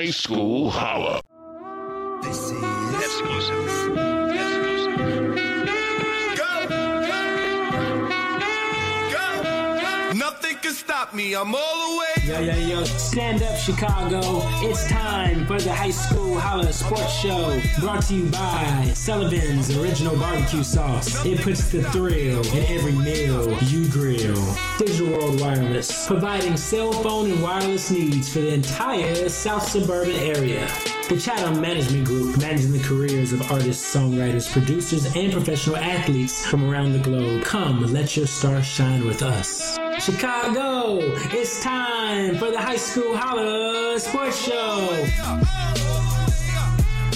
High School Holla. This is Exclusive. Me. I'm all the way. Yo, yo, yo, stand up, Chicago. It's time for the High School Holla Sports Show. Brought to you by Sullivan's Original Barbecue Sauce. It puts the thrill in every meal you grill. Digital World Wireless, providing cell phone and wireless needs for the entire South Suburban area. The Chatham Management Group, managing the careers of artists, songwriters, producers, and professional athletes from around the globe. Come, let your star shine with us. Chicago, it's time for the High School Holla Sports Show.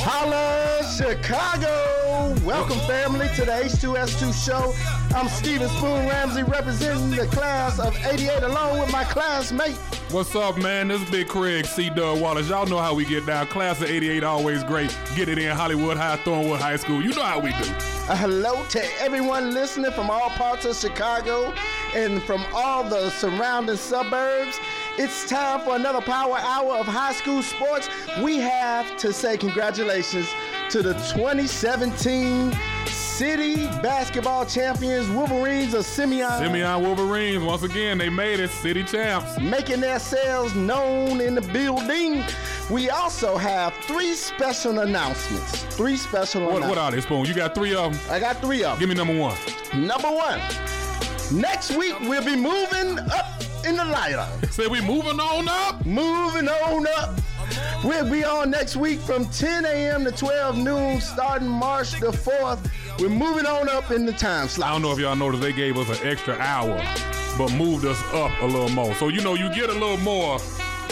Holla, Chicago! Welcome, family, to the H2S2 show. I'm Steven Spoon Ramsey, representing the class of 88 along with my classmate. What's up, man? This is Big Craig, C. Doug Wallace. Y'all know how we get down. Class of 88, always great. Get it in Hollywood High, Thornwood High School. You know how we do. A hello to everyone listening from all parts of Chicago and from all the surrounding suburbs. It's time for another power hour of high school sports. We have to say congratulations to the 2017 City Basketball Champions Wolverines of Simeon. Simeon Wolverines, once again, they made it city champs. making themselves known in the building. We also have three special announcements. Three special What, announcements. what are they, Spoon? You got three of them? I got three of them. Give me number one. Number one, next week we'll be moving up in the lighter. Say we moving on up. Moving on up. We'll be on next week from 10 a.m. to 12 noon, starting March the 4th. We're moving on up in the time slot. I don't know if y'all noticed they gave us an extra hour, but moved us up a little more. So you know you get a little more,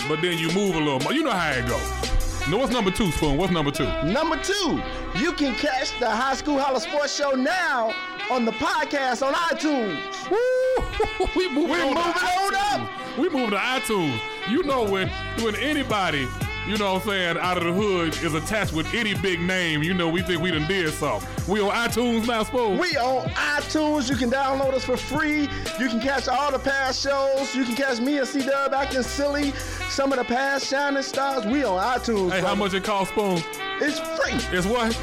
but then you move a little more. You know how it goes. No, what's number two, Spoon? What's number two? Number two, you can catch the High School Holla Sports Show now on the podcast on iTunes. Woo! we moving We're on to moving on iTunes. We moving to iTunes. You know when when anybody, you know what I'm saying, out of the hood is attached with any big name, you know we think we done did something. We on iTunes now, Spoon. We on iTunes. You can download us for free. You can catch all the past shows. You can catch me and C Dub acting silly. Some of the past shining stars. We on iTunes. hey, how much it cost, Spoon? It's free. It's what?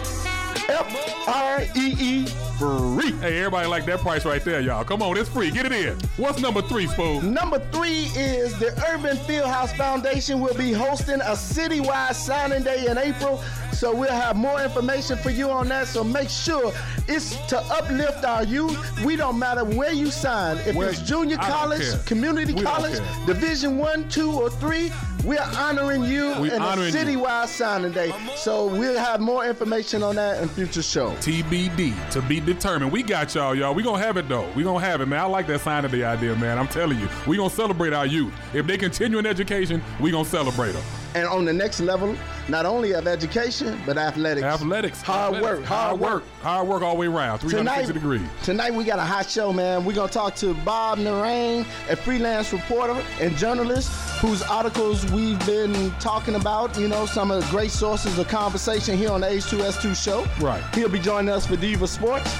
F R E E free. Hey, everybody like that price right there, y'all. Come on, it's free. Get it in. What's number three, Spoon? Number three is the Urban Fieldhouse Foundation will be hosting a citywide signing day in April. So we'll have more information for you on that. So make sure it's to uplift our youth. We don't matter where you sign. If Where- it's junior college, community We college, division one, two, or three, we're honoring you We in a honoring you. citywide signing day. So we'll have more information on that in future shows. TBD to be determined. We got y'all, y'all. We gonna have it though. We gonna have it, man. I like that sign of the idea, man. I'm telling you, we gonna celebrate our youth. If they continue in education, we gonna celebrate them. And on the next level, not only of education, but athletics. Athletics, Hard athletics, work, hard work. hard work all the way around. 360 degrees. Tonight we got a hot show, man. We're gonna talk to Bob Narang, a freelance reporter and journalist whose articles we've been talking about. You know, some of the great sources of conversation here on the H2S2 show. Right. He'll be joining us for Diva Sports.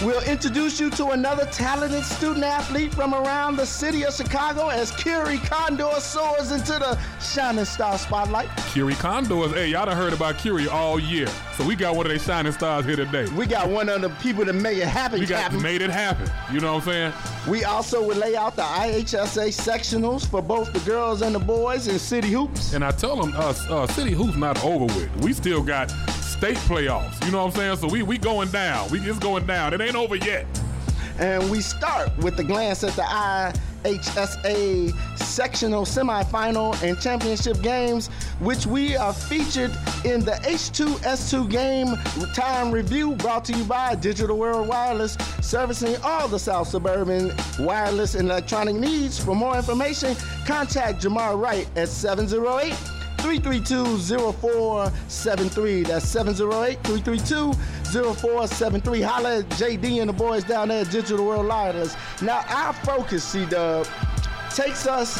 We'll introduce you to another talented student athlete from around the city of Chicago as Curie Condor soars into the shining star spotlight. Curie Condors. Hey, y'all done heard about Curie all year. So we got one of their shining stars here today. We got one of the people that make it happen. We got Captain. made it happen. You know what I'm saying? We also will lay out the IHSA sectionals for both the girls and the boys in City Hoops. And I tell them, uh, uh, City Hoops not over with. We still got state playoffs. You know what I'm saying? So we we going down. We it's going down. It ain't over yet. And we start with the glance at the IHSA sectional semifinal and championship games, which we are featured in the H2S2 game time review brought to you by Digital World Wireless, servicing all the South Suburban wireless and electronic needs. For more information, contact Jamar Wright at 708 332-0473. That's 708-332-0473. Holla at JD and the boys down there at Digital World Wireless. Now our focus, C-Dub, takes us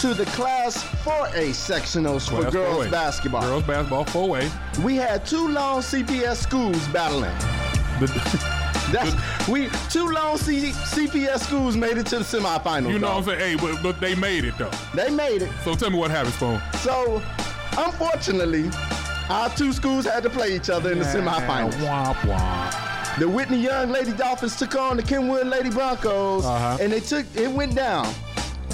to the Class 4A sectionals for Class girls 4A. basketball. Girls basketball 4A. We had two long CPS schools battling. The- That's we two long C- CPS schools made it to the semifinals. you know dog. what I'm saying? Hey, but, but they made it though. They made it. So tell me what happened, Spoon. So Unfortunately, our two schools had to play each other in the semifinals. Womp womp. The Whitney Young Lady Dolphins took on the Kenwood Lady Broncos, Uh-huh. and they took it went down.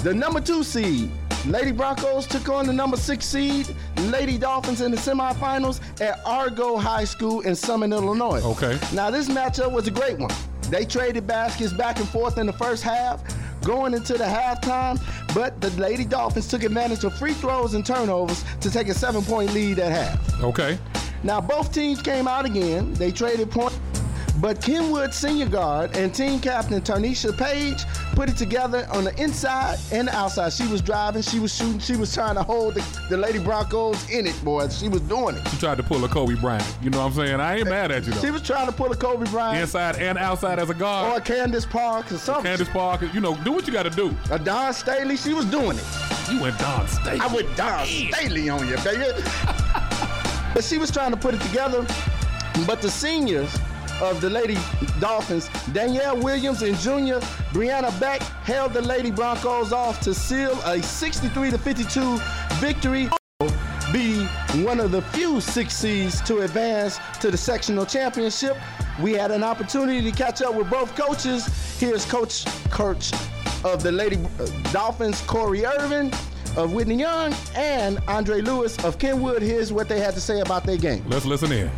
The number two seed, Lady Broncos, took on the number six seed, Lady Dolphins, in the semifinals at Argo High School in Summit, Illinois. Okay. Now this matchup was a great one. They traded baskets back and forth in the first half, going into the halftime, but the Lady Dolphins took advantage of free throws and turnovers to take a seven-point lead at half. Okay. Now both teams came out again. They traded points. But Kenwood senior guard and team captain Tarnisha Page put it together on the inside and the outside. She was driving, she was shooting, she was trying to hold the, the Lady Broncos in it, boys. She was doing it. She tried to pull a Kobe Bryant. You know what I'm saying? I ain't mad at you She was trying to pull a Kobe Bryant Inside and outside as a guard, or. Candace Park or something. Candace Parker, you know, do what you got to do. A Dawn Staley, she was doing it. You went Dawn Staley. I went Dawn Staley on you, baby. but she was trying to put it together. But the seniors of the Lady Dolphins, Danielle Williams and Junior Brianna Beck, held the Lady Broncos off to seal a 63 52 victory. Be one of the few six seeds to advance to the sectional championship. We had an opportunity to catch up with both coaches. Here's Coach Kirch of the Lady uh, Dolphins, Corey Irvin of Whitney Young, and Andre Lewis of Kenwood. Here's what they had to say about their game. Let's listen in.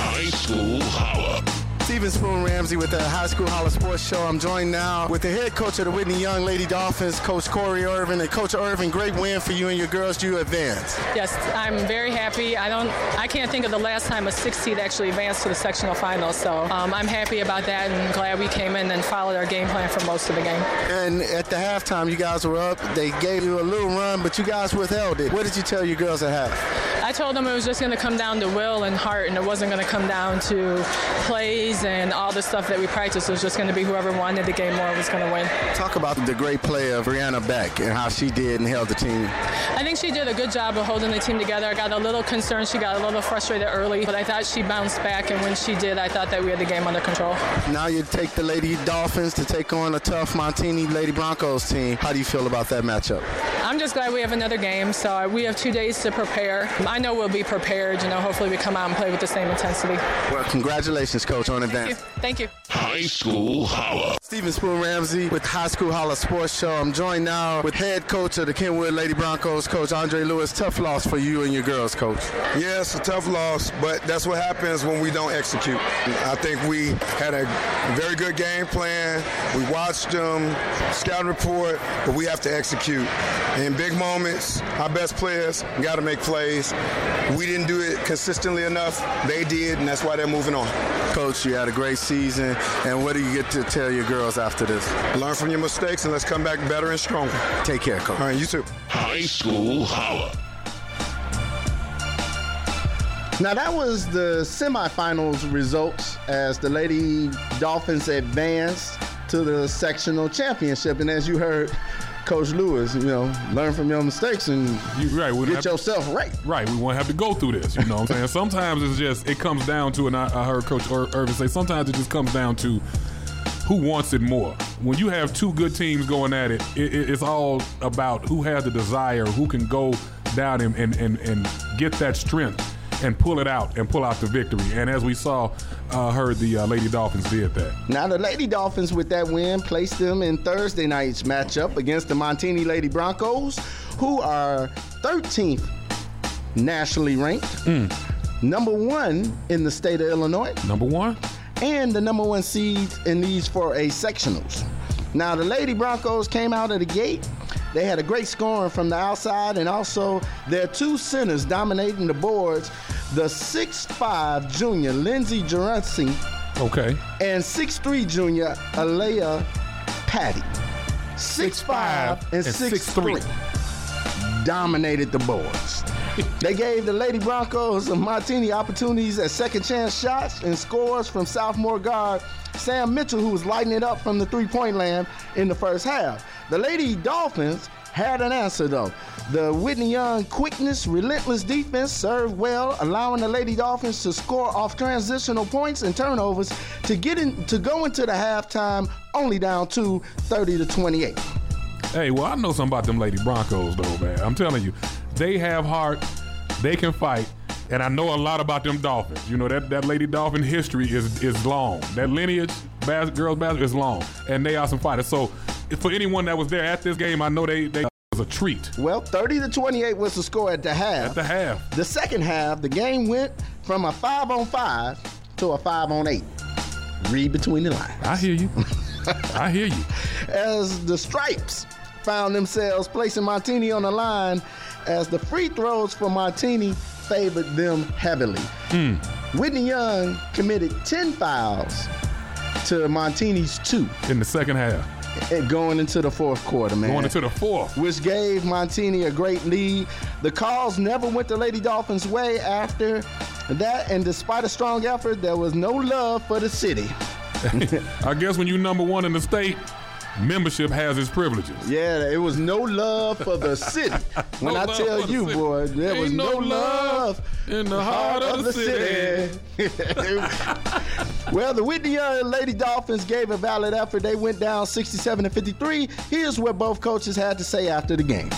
High School Holla. Steven Spoon Ramsey with the High School Holla Sports Show. I'm joined now with the head coach of the Whitney Young Lady Dolphins, Coach Corey Irvin. And Coach Irvin, great win for you and your girls. Do you advance. Yes, I'm very happy. I don't, I can't think of the last time a six seed actually advanced to the sectional finals. So um, I'm happy about that and glad we came in and followed our game plan for most of the game. And at the halftime, you guys were up. They gave you a little run, but you guys withheld it. What did you tell your girls at half? I told them it was just going to come down to will and heart, and it wasn't going to come down to plays and all the stuff that we practiced. Was just going to be whoever wanted the game more was going to win. Talk about the great play of Brianna Beck and how she did and held the team. I think she did a good job of holding the team together. I got a little concerned. She got a little frustrated early, but I thought she bounced back, and when she did, I thought that we had the game under control. Now you take the Lady Dolphins to take on a tough Montini Lady Broncos team. How do you feel about that matchup? I'm just glad we have another game. So we have two days to prepare. I know we'll be prepared. You know, hopefully we come out and play with the same intensity. Well, congratulations, Coach, on Thank you. advance. Thank you. High School Holla. Stephen Spoon Ramsey with High School Holla Sports Show. I'm joined now with head coach of the Kenwood Lady Broncos, Coach Andre Lewis. Tough loss for you and your girls, Coach. Yeah, a tough loss, but that's what happens when we don't execute. I think we had a very good game plan. We watched them, scout report, but we have to execute. In big moments, our best players got to make plays. We didn't do it consistently enough. They did, and that's why they're moving on. Coach, you had a great season, and what do you get to tell your girls after this? Learn from your mistakes, and let's come back better and stronger. Take care, Coach. All right, you too. High School Holla. Now that was the semifinals results as the Lady Dolphins advanced to the sectional championship. And as you heard, Coach Lewis, you know, learn from your mistakes and You right. We get yourself right. Right, we won't have to go through this. You know what I'm saying? Sometimes it's just, it comes down to, and I, I heard Coach Ir- Irvin say, sometimes it just comes down to who wants it more. When you have two good teams going at it, it, it it's all about who has the desire, who can go down and, and, and, and get that strength and pull it out and pull out the victory. And as we saw, uh, heard the uh, Lady Dolphins did that. Now the Lady Dolphins with that win placed them in Thursday night's matchup against the Montini Lady Broncos, who are 13th nationally ranked, number one in the state of Illinois, Number one, and the number one seed in these for a sectionals. Now the Lady Broncos came out of the gate. They had a great scoring from the outside, and also their two centers dominating the boards. The 6'5 junior Lindsey Gerency okay. and 6'3 junior Alea Patty. 6'5 and and 6'3 dominated the boards. they gave the Lady Broncos and Montini opportunities at second chance shots and scores from sophomore guard Sam Mitchell, who was lighting it up from the three point land in the first half. The Lady Dolphins had an answer though. The Whitney Young quickness, relentless defense served well, allowing the Lady Dolphins to score off transitional points and turnovers to get in to go into the halftime only down to 30 to 28. Hey, well, I know something about them Lady Broncos, though, man. I'm telling you, they have heart. they can fight. And I know a lot about them Dolphins. You know that that Lady Dolphin history is is long. That lineage, bas- girls basketball is long, and they are some fighters. So, for anyone that was there at this game, I know they they was a treat Well, 30 to 28 was the score at the half. at the half. The second half, the game went from a five on five to a five on eight. Read between the lines. I hear you. I hear you. As the Stripes found themselves placing Montini on the line, as the free throws for Montini favored them heavily. Hmm. Whitney Young committed 10 fouls to Montini's two In the second half, and going into the fourth quarter, man. going into the fourth. which gave Montini a great lead. The calls never went the Lady Dolphins' way after that, and despite a strong effort, there was no love for the city. I guess when you number one in the state, membership has its privileges. Yeah, it was no love for the city. When No I tell for the you, boy, there Ain't was no, love in the heart of the city. well, the Whitney Young Lady Dolphins gave a valid effort. They went down 67 to 53. Here's what both coaches had to say after the game.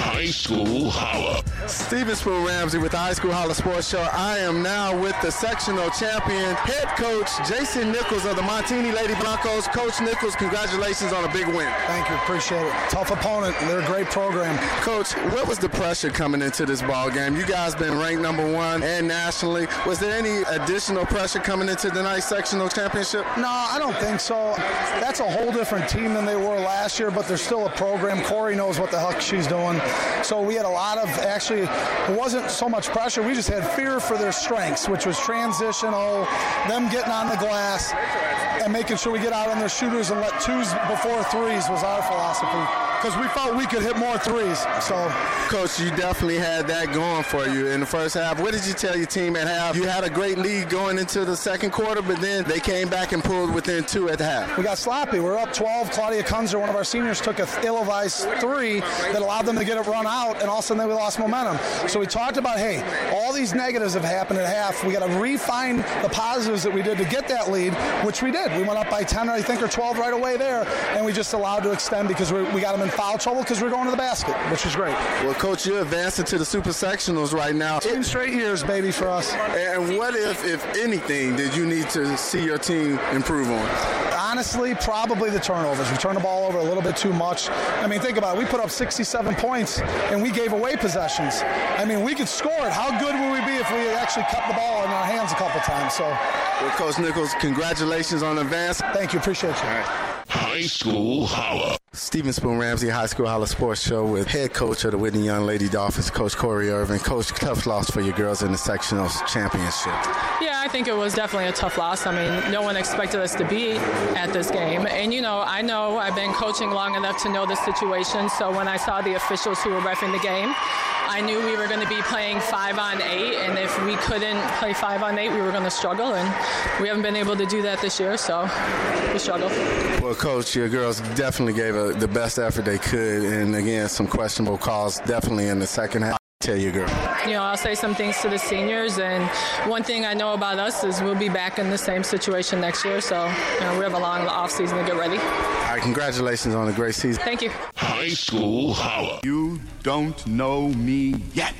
High School Holla. Steven Spoon Ramsey with the High School Holla Sports Show. I am now with the sectional champion, head coach Jason Nichols of the Montini Lady Broncos. Coach Nichols, congratulations on a big win. Thank you, appreciate it. Tough opponent, they're a great program. Coach, what was the pressure coming into this ball game? You guys been ranked number one and nationally. Was there any additional pressure coming into tonight's sectional championship? No, I don't think so. That's a whole different team than they were last year, but they're still a program. Corey knows what the heck she's doing. So we had a lot of actually, it wasn't so much pressure. We just had fear for their strengths, which was transitional, them getting on the glass, and making sure we get out on their shooters and let twos before threes was our philosophy. Because we felt we could hit more threes. So Coach, you definitely had that going for you in the first half. What did you tell your team at half? You had a great lead going into the second quarter, but then they came back and pulled within two at the half. We got sloppy. We are up 12. Claudia Kunzer, one of our seniors, took a ill-advised three that allowed them to get it run out, and all of a sudden we lost momentum. So we talked about, hey, all these negatives have happened at half. We got to refine the positives that we did to get that lead, which we did. We went up by 10, I think, or 12 right away there, and we just allowed to extend because we, we got them in foul trouble because we are going to the basket, which is great. Well, Coach, you're advancing to the super sectionals right now. Ten straight years, baby, for us. And what if, if anything, did you need to see your team improve on? Honestly, probably the turnovers. We turn the ball over a little bit too much. I mean, think about it. We put up 67 points and we gave away possessions. I mean, we could score it. How good would we be if we had actually kept the ball in our hands a couple times? So, Well, Coach Nichols, congratulations on advance. thank you. Appreciate you. High School Holla. Stephen Spoon Ramsey, High School Holla Sports Show with head coach of the Whitney Young Lady Dolphins, Coach Corey Irvin. Coach, tough loss for your girls in the sectional championship. Yeah, I think it was definitely a tough loss. I mean, no one expected us to be at this game. And, you know, I know I've been coaching long enough to know the situation. So when I saw the officials who were refing the game, I knew we were going to be playing five on eight. And if we couldn't play five on eight, we were going to struggle. And we haven't been able to do that this year. So we struggled. Well, Coach, your girls definitely gave a, the best effort they could. And again, some questionable calls definitely in the second half. Tell your girl. You know, I'll say some things to the seniors. And one thing I know about us is we'll be back in the same situation next year. So, you know, we have a long off season to get ready. All right, congratulations on a great season. Thank you. High School Holla. You don't know me yet.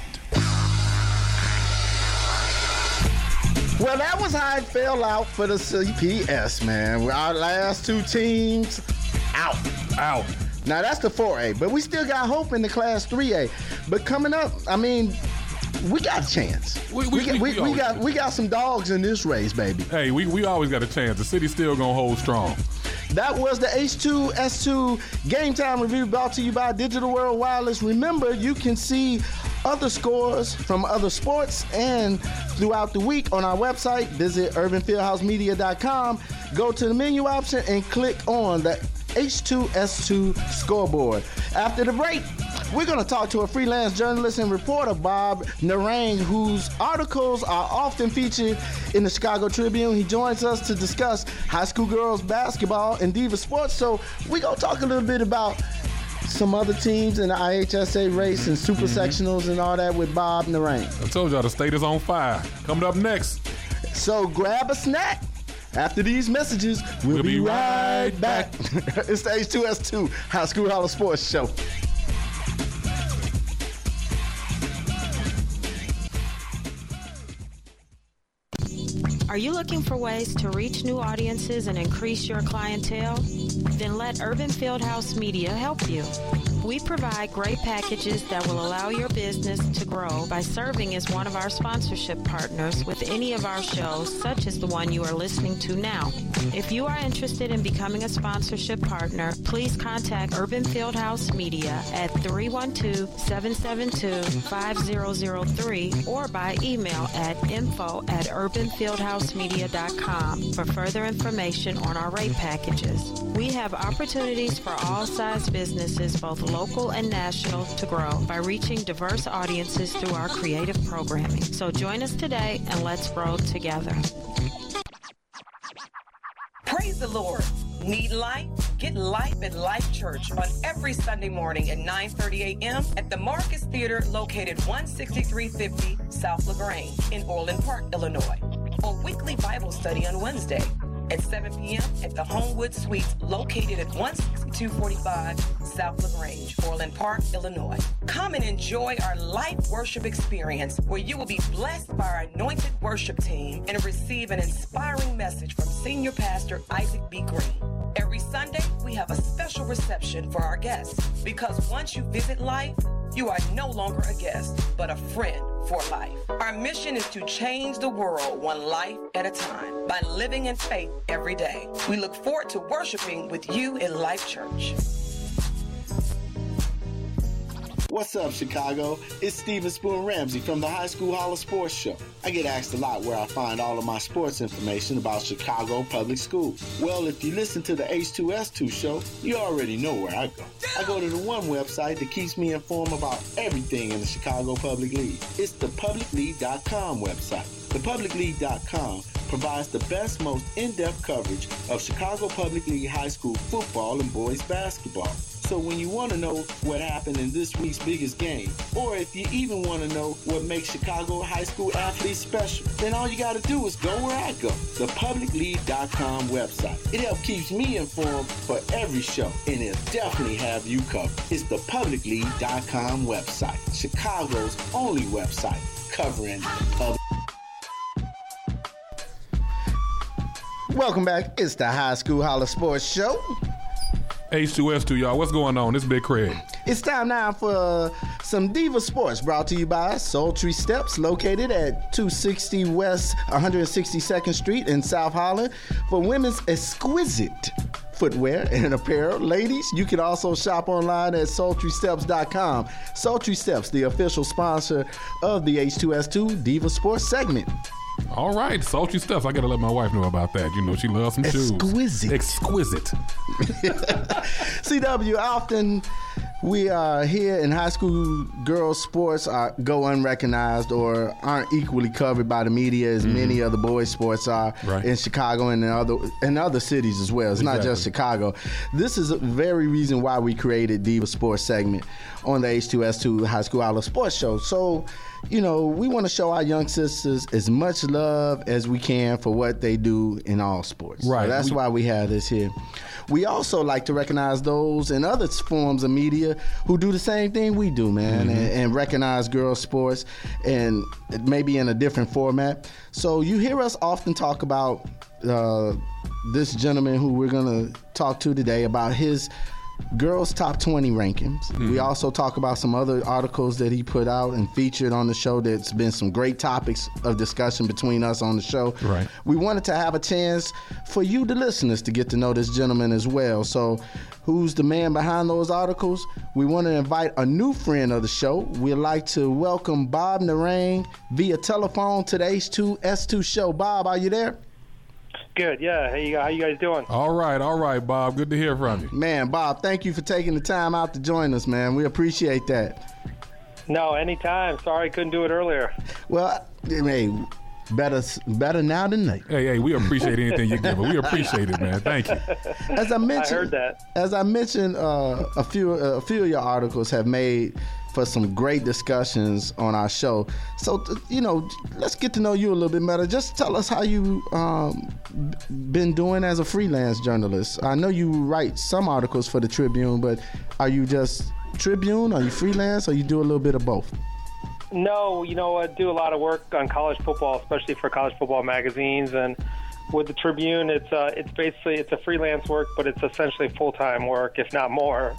Well, that was how it fell out for the CPS, man. Our last two teams out. Out. Now that's the 4A, but we still got hope in the Class 3A. But coming up, I mean, we got a chance. We- we- got, we- we, we we got we got some dogs in this race, baby. Hey, we, we always got a chance. The city's still gonna hold strong. That was the H2S2 Game Time Review brought to you by Digital World Wireless. Remember, you can see other scores from other sports and throughout the week on our website. Visit urbanfieldhousemedia.com. Go to the menu option and click on the H2S2 scoreboard. After the break, we're going to talk to a freelance journalist and reporter, Bob Narang, whose articles are often featured in the Chicago Tribune. He joins us to discuss high school girls basketball and Diva Sports. So we're going to talk a little bit about some other teams in the IHSA race and super mm-hmm. sectionals and all that with Bob Narang. I told y'all the state is on fire. Coming up next. So grab a snack. After these messages, we'll, We'll be, be right right back. it's the H2S2 High School Holla Sports Show. Are you looking for ways to reach new audiences and increase your clientele? Then let Urban Fieldhouse Media help you. We provide great packages that will allow your business to grow by serving as one of our sponsorship partners with any of our shows, such as the one you are listening to now. If you are interested in becoming a sponsorship partner, please contact Urban Fieldhouse Media at 312-772-5003 or by email at info at for further information on our rate packages. We have opportunities for all size businesses, both local and national, to grow by reaching diverse audiences through our creative programming. So join us today and let's grow together. Praise the Lord. Need life? Get life at Life Church on every Sunday morning at 9:30 a.m. at the Marcus Theater located 16350 South LaGrange in Orland Park, Illinois. Or weekly Bible study on Wednesday at 7 p.m. at the Homewood Suites located at 16245 South LaGrange, Orland Park, Illinois. Come and enjoy our life worship experience where you will be blessed by our anointed worship team and receive an inspiring message from Senior Pastor Isaac B. Green. Every Sunday, we have a special reception for our guests because once you visit life, you are no longer a guest, but a friend for life. Our mission is to change the world one life at a time by living in faith every day. We look forward to worshiping with you in Life Church. What's up, Chicago? It's Steven Spoon Ramsey from the High School Holla Sports Show. I get asked a lot where I find all of my sports information about Chicago public schools. Well, if you listen to the H2S2 show, you already know where I go. I go to the one website that keeps me informed about everything in the Chicago Public League. It's the publicleague.com website. ThePublicLeague.com provides the best, most in-depth coverage of Chicago Public League high school football and boys basketball. So when you want to know what happened in this week's biggest game, or if you even want to know what makes Chicago high school athletes special, then all you got to do is go where I go, the publicleague.com website. It helps keeps me informed for every show, and it'll definitely have you covered. It's the publicleague.com website, Chicago's only website covering public. Welcome back. It's the High School Holler Sports Show. H2S2, y'all. What's going on? It's Big Craig. It's time now for uh, some Diva Sports brought to you by Sultry Steps, located at 260 West 162nd Street in South Holland for women's exquisite footwear and apparel. Ladies, you can also shop online at sultrysteps.com. Sultry Steps, the official sponsor of the H2S2 Diva Sports segment. All right, salty stuff. I gotta let my wife know about that. You know, she loves some shoes. Exquisite. Exquisite. CW, often we are here in high school girls sports are, go unrecognized or aren't equally covered by the media as mm-hmm. many other boys sports are Right. in Chicago and in other in other cities as well. It's not just Chicago. This is the very reason why we created Diva Sports segment on the H2S2 High School Outlet Sports Show. So, you know, we want to show our young sisters as much love as we can for what they do in all sports. So Right. that's We- why we have this here. We also like to recognize those in other forms of media who do the same thing we do, man, Mm-hmm. and, and recognize girls' sports and maybe in a different format. So you hear us often talk about uh, this gentleman who we're going to talk to today about his girls top 20 rankings Mm-hmm. we also talk about some other articles that he put out and featured on the show that's been some great topics of discussion between us on the show Right. we wanted to have a chance for you, the listeners, to get to know this gentleman as well. So, who's the man behind those articles? We want to invite a new friend of the show. We'd like to welcome Bob Narang via telephone to the H2S2 show. Bob, are you there? Good, yeah. Hey, how you guys doing? All right, all right, Bob. Good to hear from you. Man, Bob, thank you for taking the time out to join us, man. We appreciate that. No, anytime. Sorry I couldn't do it earlier. Well, hey, better better now than later. Hey, hey, we appreciate anything you give us. We appreciate it, man. Thank you. As I mentioned, heard that. As I mentioned, uh, a few uh, a few of your articles have made for some great discussions on our show. So you know, let's get to know you a little bit better. Just tell us how you um, been doing as a freelance journalist. I know you write some articles for the Tribune, but are you just Tribune? Are you freelance? Or you do a little bit of both? No, you know, I do a lot of work on college football, especially for college football magazines, and with the Tribune, it's uh, it's basically it's a freelance work, but it's essentially full time work, if not more.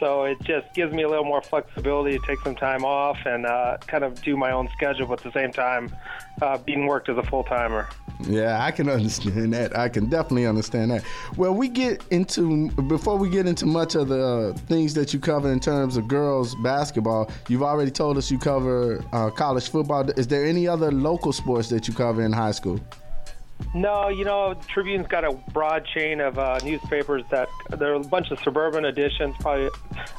So it just gives me a little more flexibility to take some time off and uh, kind of do my own schedule, but at the same time, uh, being worked as a full timer. Yeah, I can understand that. I can definitely understand that. Well, we get into before we get into much of the things that you cover in terms of girls basketball. You've already told us you cover uh, college football. Is there any other local sports that you cover in high school? No, you know, Tribune's got a broad chain of uh, newspapers that there are a bunch of suburban editions. Probably,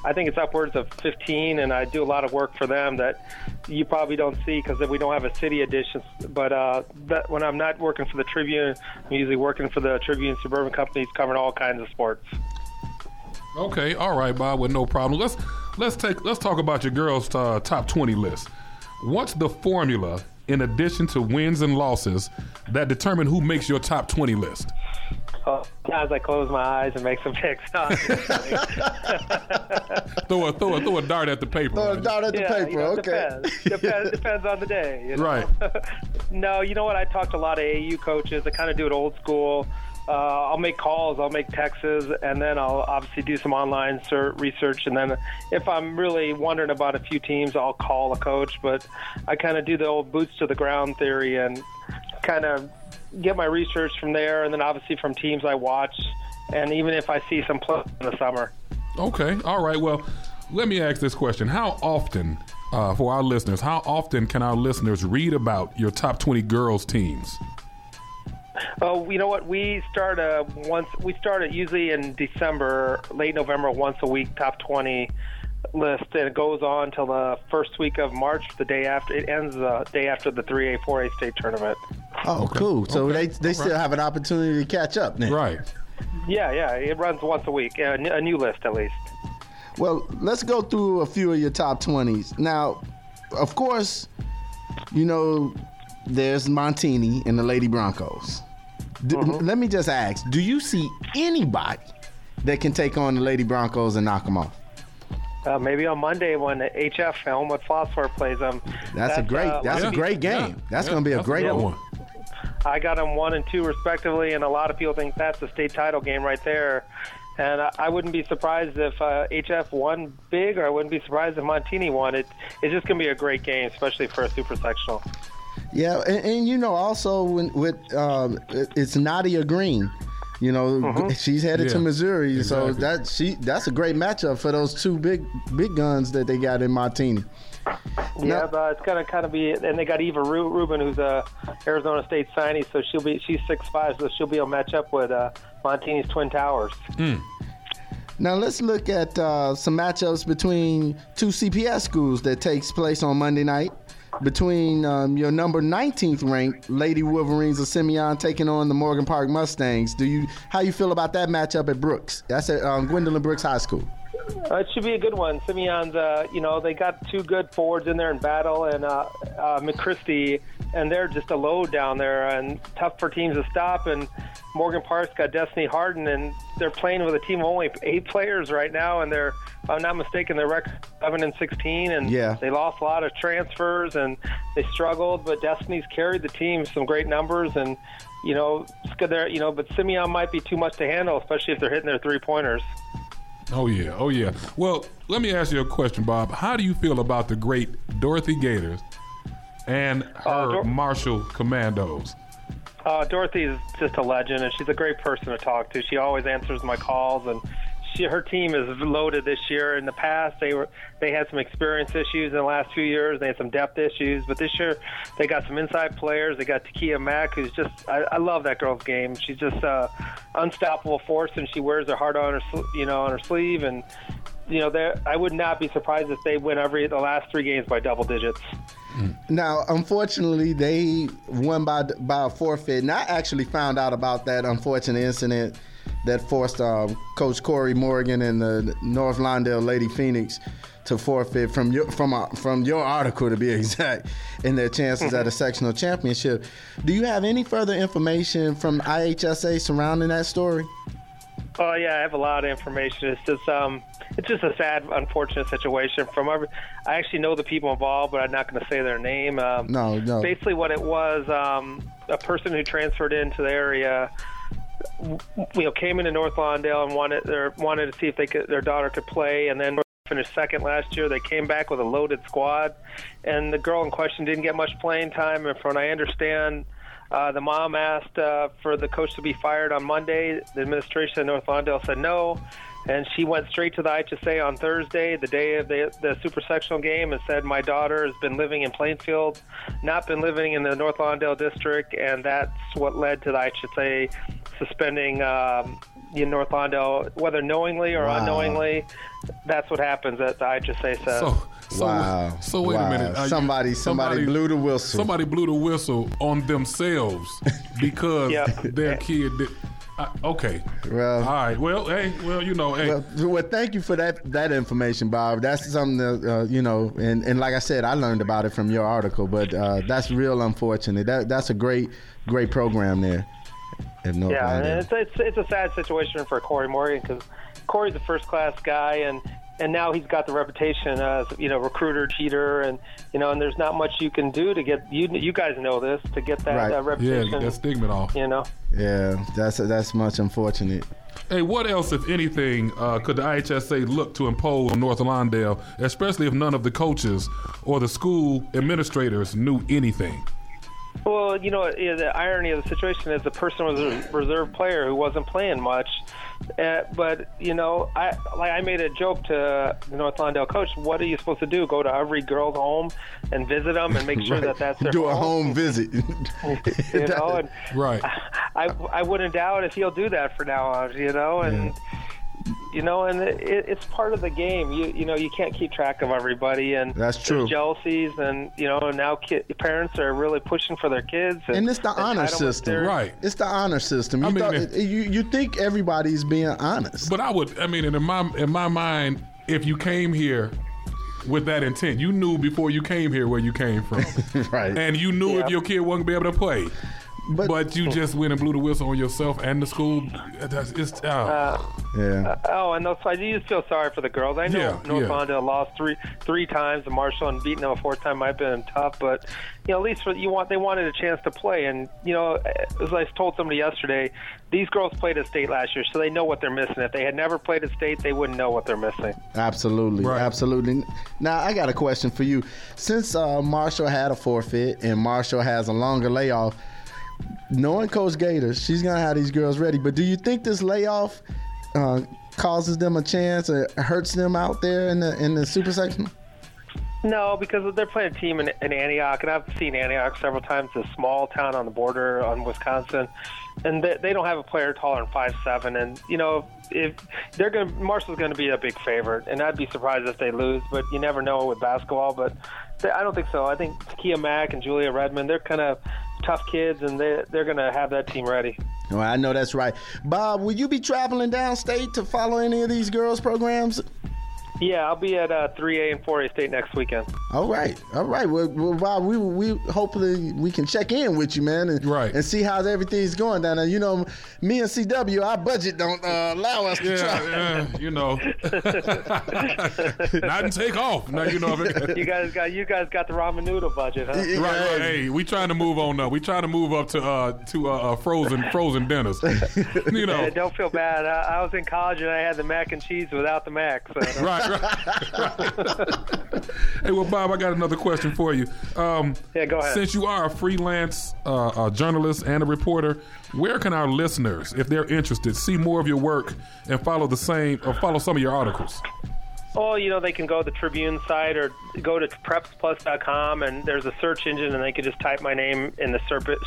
I think it's upwards of 15, and I do a lot of work for them that you probably don't see because we don't have a city edition. But uh, that, when I'm not working for the Tribune, I'm usually working for the Tribune suburban companies covering all kinds of sports. Okay, all right, Bob, with no problem. Let's let's take let's talk about your girls' uh, top 20 list. What's the formula in addition to wins and losses that determine who makes your top 20 list? Oh, sometimes I close my eyes and make some picks. throw a throw a throw a dart at the paper. Throw a dart at the yeah, paper. You know, okay. Depends. depends. depends on the day. You know? Right. no, you know what? I talked to a lot of AU coaches. I kind of do it old school. Uh, I'll make calls, I'll make texts, and then I'll obviously do some online research. And then if I'm really wondering about a few teams, I'll call a coach. But I kind of do the old boots to the ground theory and kind of get my research from there, and then obviously from teams I watch, and even if I see some play in the summer. Okay, all right. Well, let me ask this question: How often, uh, for our listeners, how often can our listeners read about your top twenty girls teams? Oh, you know what? We start uh, once. We start it usually in December, late November, once a week, top twenty list, and it goes on till the first week of March. The day after it ends, the day after the three A, four A state tournament. Oh, okay. cool! So okay. they they still have an opportunity to catch up now. Right. Yeah, yeah. It runs once a week, a new list at least. Well, let's go through a few of your top twenties. Now, of course, you know there's Montini and the Lady Broncos. Do, mm-hmm. Let me just ask: Do you see anybody that can take on the Lady Broncos and knock them off? Uh, maybe on Monday when the HF Homewood-Flossmoor plays them. That's, that's a great. Uh, that's a great game. Yeah. That's yeah. going to be a great a one. I got them one and two respectively, and a lot of people think that's a state title game right there. And I, I wouldn't be surprised if uh, HF won big, or I wouldn't be surprised if Montini won. It, it's just going to be a great game, especially for a super sectional. Yeah, and, and you know, also when, with um, it's Nadia Green. You know, mm-hmm. she's headed yeah, to Missouri, exactly. so that she that's a great matchup for those two big big guns that they got in Montini. Yeah, now, but it's gonna kind of be, and they got Eva Rubin, who's a Arizona State signee, so she'll be she's six five, so she'll be able to match up with uh, Montini's Twin Towers. Mm. Now let's look at uh, some matchups between two CPS schools that takes place on Monday night between um, your number 19th ranked Lady Wolverines of Simeon taking on the Morgan Park Mustangs. Do you how you feel about that matchup at Brooks? That's at um, Gwendolyn Brooks High School. Uh, it should be a good one. Simeon's, uh, you know, they got two good forwards in there in battle, and uh, uh, and they're just a load down there, and tough for teams to stop. And Morgan Park's got Destiny Harden, and they're playing with a team of only eight players right now, and they're, I'm not mistaken, they're record 11 and 16, and yeah. they lost a lot of transfers, and they struggled, but Destiny's carried the team some great numbers, and you know, there, you know, but Simeon might be too much to handle, especially if they're hitting their three pointers. Oh yeah, oh yeah. Well, let me ask you a question, Bob. How do you feel about the great Dorothy Gaters and her uh, Dor- Marshall Commandos? Uh, Dorothy is just a legend, and she's a great person to talk to. She always answers my calls, and she her team is loaded this year. In the past, they were they had some experience issues in the last few years. They had some depth issues, but this year they got some inside players. They got Takia Mack, who's just I, I love that girl's game. She's just uh, unstoppable force, and she wears her heart on her you know on her sleeve. And you know, I would not be surprised if they win every the last three games by double digits. Now, unfortunately, they won by by a forfeit, and I actually found out about that unfortunate incident that forced uh, Coach Corey Morgan and the North Lawndale Lady Phoenix to forfeit from your from uh, from your article to be exact in their chances at a sectional championship. Do you have any further information from IHSA surrounding that story? Oh yeah, I have a lot of information. It's just um, it's just a sad, unfortunate situation. From every, I actually know the people involved, but I'm not going to say their name. Um, No, no. Basically, what it was, um, a person who transferred into the area, you know, came into North Lawndale and wanted their wanted to see if they could, their daughter could play, and then finished second last year. They came back with a loaded squad, and the girl in question didn't get much playing time. And from what I understand. Uh, the mom asked uh, for the coach to be fired on Monday. The administration of North Lawndale said no, and she went straight to the IHSA on Thursday, the day of the, the super sectional game, and said, My daughter has been living in Plainfield, not been living in the North Lawndale district, and that's what led to the IHSA suspending um, you know, North Lawndale, whether knowingly or Wow. unknowingly. That's what happens at the IHSA says. So, so, Wow. so wait Wow. a minute. Are you- Somebody- somebody blew the whistle. Somebody blew the whistle on themselves because Yep. their kid did. I, okay. Well, All right. Well, hey. Well, you know, hey. Well, well, thank you for that that information, Bob. That's something that uh, you know, and, and like I said, I learned about it from your article. But uh, that's real unfortunate. That that's a great great program there. If no yeah, Lawndale. and it's, it's it's a sad situation for Corey Morgan because Corey's a first class guy, and and now he's got the reputation as you know recruiter, cheater, and you know, and there's not much you can do to get you you guys know this to get that Right. uh, yeah, reputation. that stigma off. you know. yeah, that's that's much unfortunate. Hey, what else, if anything, uh, could the IHSA look to impose on North Lawndale, especially if none of the coaches or the school administrators knew anything? Well, you know, the irony of the situation is the person was a reserve player who wasn't playing much. Uh, but you know, I like I made a joke to the North Lawndale coach. What are you supposed to do? Go to every girl's home and visit them and make sure Right. that that's their do a home? home visit. you know, and Right. I I wouldn't doubt if he'll do that for now on. You know, and you know, and it, it's part of the game. You you know, you can't keep track of everybody, and That's true. jealousies, and you know, now ki- parents are really pushing for their kids, and, and it's the honor system. Right. It's the honor system. You, I mean, thought- if- you you think everybody's being honest, But I would, I mean, in my in my mind, if you came here with that intent, you knew before you came here where you came from, right? and you knew if your kid wasn't gonna be able to play. But, But you just went and blew the whistle on yourself and the school. That's, it's, uh, Uh, yeah, Oh, and those, I do feel sorry for the girls. I know Yeah, North yeah. Lawndale lost three three times to Marshall and beating them a fourth time might have been tough, but you know at least for, you want they wanted a chance to play. And you know, as I told somebody yesterday, these girls played at state last year, so they know what they're missing. If they had never played at state, they wouldn't know what they're missing. Absolutely, Right. absolutely. Now I got a question for you. Since uh, Marshall had a forfeit and Marshall has a longer layoff, knowing Coach Gator, she's gonna have these girls ready. But do you think this layoff uh, causes them a chance or hurts them out there in the in the super section? No, because they're playing a team in, in Antioch, and I've seen Antioch several times. It's a small town on the border on Wisconsin, and they, they don't have a player taller than five seven. And you know, if they're going, to Marshall's going to be a big favorite, and I'd be surprised if they lose. But you never know with basketball. But they, I don't think so. I think Takia Mack and Julia Redmond, they're kind of tough kids, and they they're going to have that team ready. Well, I know that's right. Bob, will you be traveling downstate to follow any of these girls' programs? Yeah, I'll be at uh, 3A and 4A state next weekend. All right, all right. Well, well Bob, we we hopefully we can check in with you, man, and, Right. and see how everything's going down there. You know, me and CW, our budget don't uh, allow us to yeah, yeah, you know, not and take off. Now you know. You guys got you guys got the ramen noodle budget, huh? Right, right. Hey, we trying to move on up. We trying to move up to uh to uh, uh frozen frozen dinners. You know, Yeah, don't feel bad. I, I was in college and I had the mac and cheese without the mac. So. right, right, right. hey, well, Bob, I got another question for you. Um, Yeah, go ahead. Since you are a freelance uh, a journalist and a reporter, where can our listeners, if they're interested, see more of your work and follow the same or follow some of your articles? Oh, you know, they can go to the Tribune site or go to prepsplus.com and there's a search engine and they can just type my name in the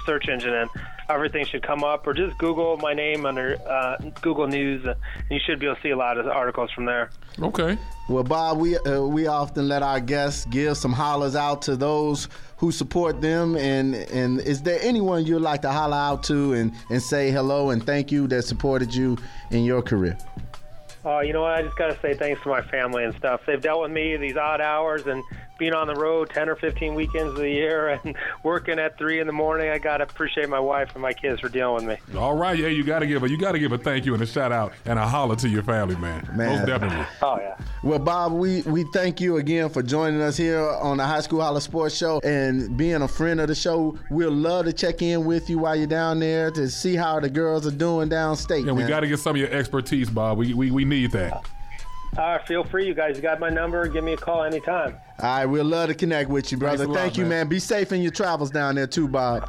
search engine and everything should come up. Or just Google my name under uh, Google News and you should be able to see a lot of articles from there. Okay. Well, Bob, we uh, we often let our guests give some hollers out to those who support them, and and is there anyone you'd like to holler out to and and say hello and thank you that supported you in your career? Oh, you know what? I just got to say thanks to my family and stuff. They've dealt with me these odd hours, and being on the road 10 or 15 weekends of the year and working at three in the morning. I gotta appreciate my wife and my kids for dealing with me. All right, yeah, you got to give a you got to give a thank you and a shout out and a holler to your family, man. Man. Most definitely. Oh yeah. Well, Bob, we, we thank you again for joining us here on the High School Holler Sports Show and being a friend of the show. We'll love to check in with you while you're down there to see how the girls are doing downstate. Yeah, we got to get some of your expertise, Bob. We we, we need that. All right, feel free, you guys. You got my number. Give me a call anytime. All right, we'll love to connect with you, brother. Thanks a lot, Thank you, man. man. Be safe in your travels down there too, Bob.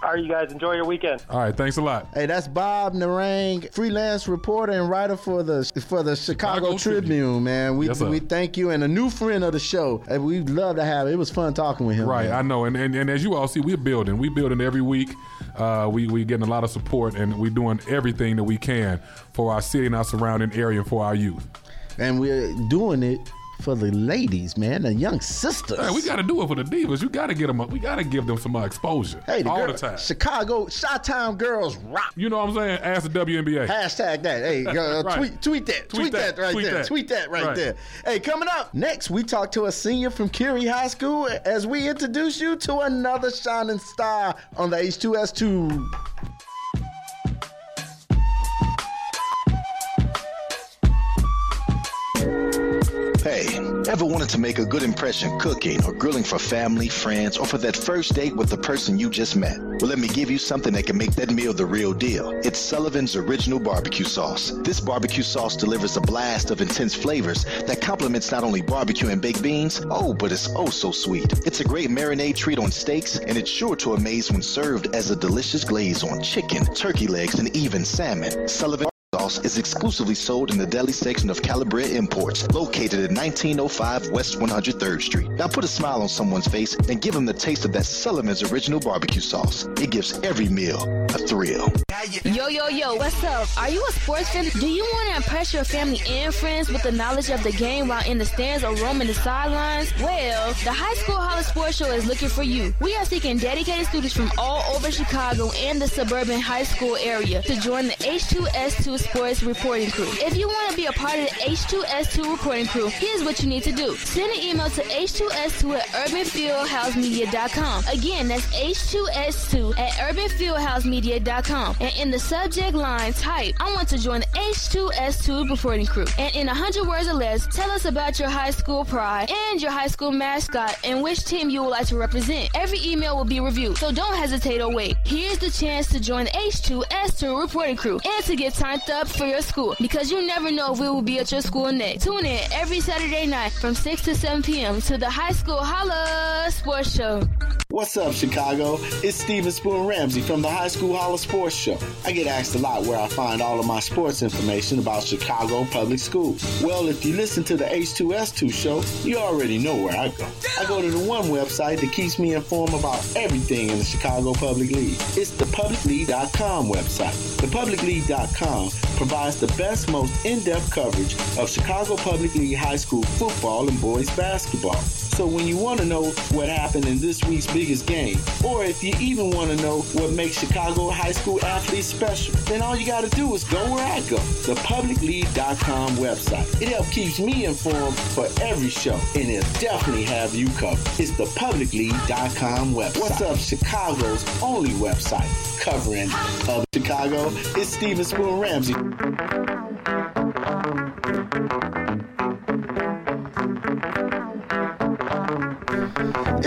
All right, you guys. Enjoy your weekend. All right, thanks a lot. Hey, that's Bob Narang, freelance reporter and writer for the for the Chicago, Chicago Tribune, Tribune. man. We Yes, we thank you and a new friend of the show. And we'd love to have it. It was fun talking with him. Right, man. I know, and, and and as you all see, we're building. We're building every week. Uh, we we getting a lot of support, and we're doing everything that we can for our city and our surrounding area and for our youth. And we're doing it for the ladies, man, the young sisters. Hey, we got to do it for the divas. You got to get them. We got to give them some uh, exposure. Hey, the all girl- the time. Chicago, Chi-Town girls rock. You know what I'm saying? Ask the WNBA. Hashtag that. Hey, uh, Right. tweet, tweet that. Tweet, Tweet that, that. right Tweet there. that. Tweet that right, Right. there. Hey, coming up next, we talk to a senior from Curie High School as we introduce you to another shining star on the H2S2. Ever wanted to make a good impression cooking or grilling for family, friends, or for that first date with the person you just met? Well, let me give you something that can make that meal the real deal. It's Sullivan's Original Barbecue Sauce. This barbecue sauce delivers a blast of intense flavors that complements not only barbecue and baked beans, oh, but it's oh so sweet. It's a great marinade treat on steaks, and it's sure to amaze when served as a delicious glaze on chicken, turkey legs, and even salmon. Sullivan is exclusively sold in the deli section of Calabria Imports, located at 1905 West 103rd Street. Now put a smile on someone's face and give them the taste of that Sullivan's original barbecue sauce. It gives every meal a thrill. Yo, yo, yo, what's up? Are you a sports fan? Do you want to impress your family and friends with the knowledge of the game while in the stands or roaming the sidelines? Well, the High School Holla Sports Show is looking for you. We are seeking dedicated students from all over Chicago and the suburban high school area to join the H2S2 Sports Reporting Crew. If you want to be a part of the H2S2 Reporting Crew, here's what you need to do. Send an email to H2S2 at urbanfieldhousemedia.com. Again, that's H2S2 at urbanfieldhousemedia.com. And in the subject line, type, I want to join the H2S2 reporting crew. And in 100 words or less, tell us about your high school pride and your high school mascot and which team you would like to represent. Every email will be reviewed, so don't hesitate or wait. Here's the chance to join the H2S2 reporting crew and to get signed up for your school because you never know if we will be at your school next. Tune in every Saturday night from 6 to 7 p.m. to the High School Holla Sports Show. What's up, Chicago? It's Steven Spoon Ramsey from the High School Holla Sports Show. I get asked a lot where I find all of my sports information about Chicago public schools. Well, if you listen to the H2S2 show, you already know where I go. I go to the one website that keeps me informed about everything in the Chicago Public League. It's the publicleague.com website. The Thepublicleague.com provides the best, most in-depth coverage of Chicago Public League high school football and boys basketball. So when you want to know what happened in this week's biggest game, or if you even want to know what makes Chicago high school athletes special, then all you got to do is go where I go, the publicleague.com website. It helps keeps me informed for every show, and it'll definitely have you covered. It's the publicleague.com website. What's up, Chicago's only website covering Chicago? It's Steven Spoon Ramsey.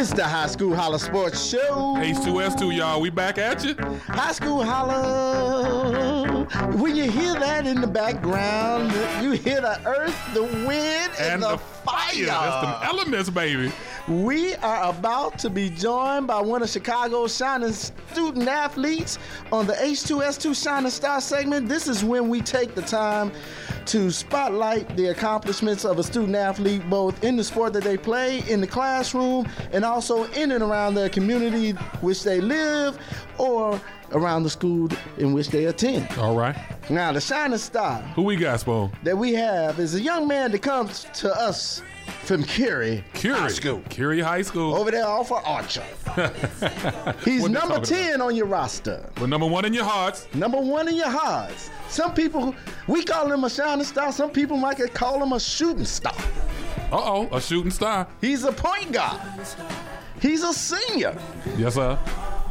It's the High School Holla Sports Show. H2S2, y'all. We back at you. High School Holla. When you hear that in the background, you hear the earth, the wind, and, And the, the fire. That's the elements, baby. We are about to be joined by one of Chicago's shining student athletes on the H2S2 Shining Star segment. This is when we take the time to spotlight the accomplishments of a student athlete, both in the sport that they play, in the classroom, and also in and around their community which they live or around the school in which they attend. All right. Now, the shining star Who we got, Spoon? that we have is a young man that comes to us from Curie Curie. High School. Curie High School. Over there off of Archer. He's What they number talking 10 on your roster. But number one in your hearts. Number one in your hearts. Some people, we call him a shining star. Some people might call him a shooting star. Uh oh, a shooting star. He's a point guard. He's a senior. Yes, sir.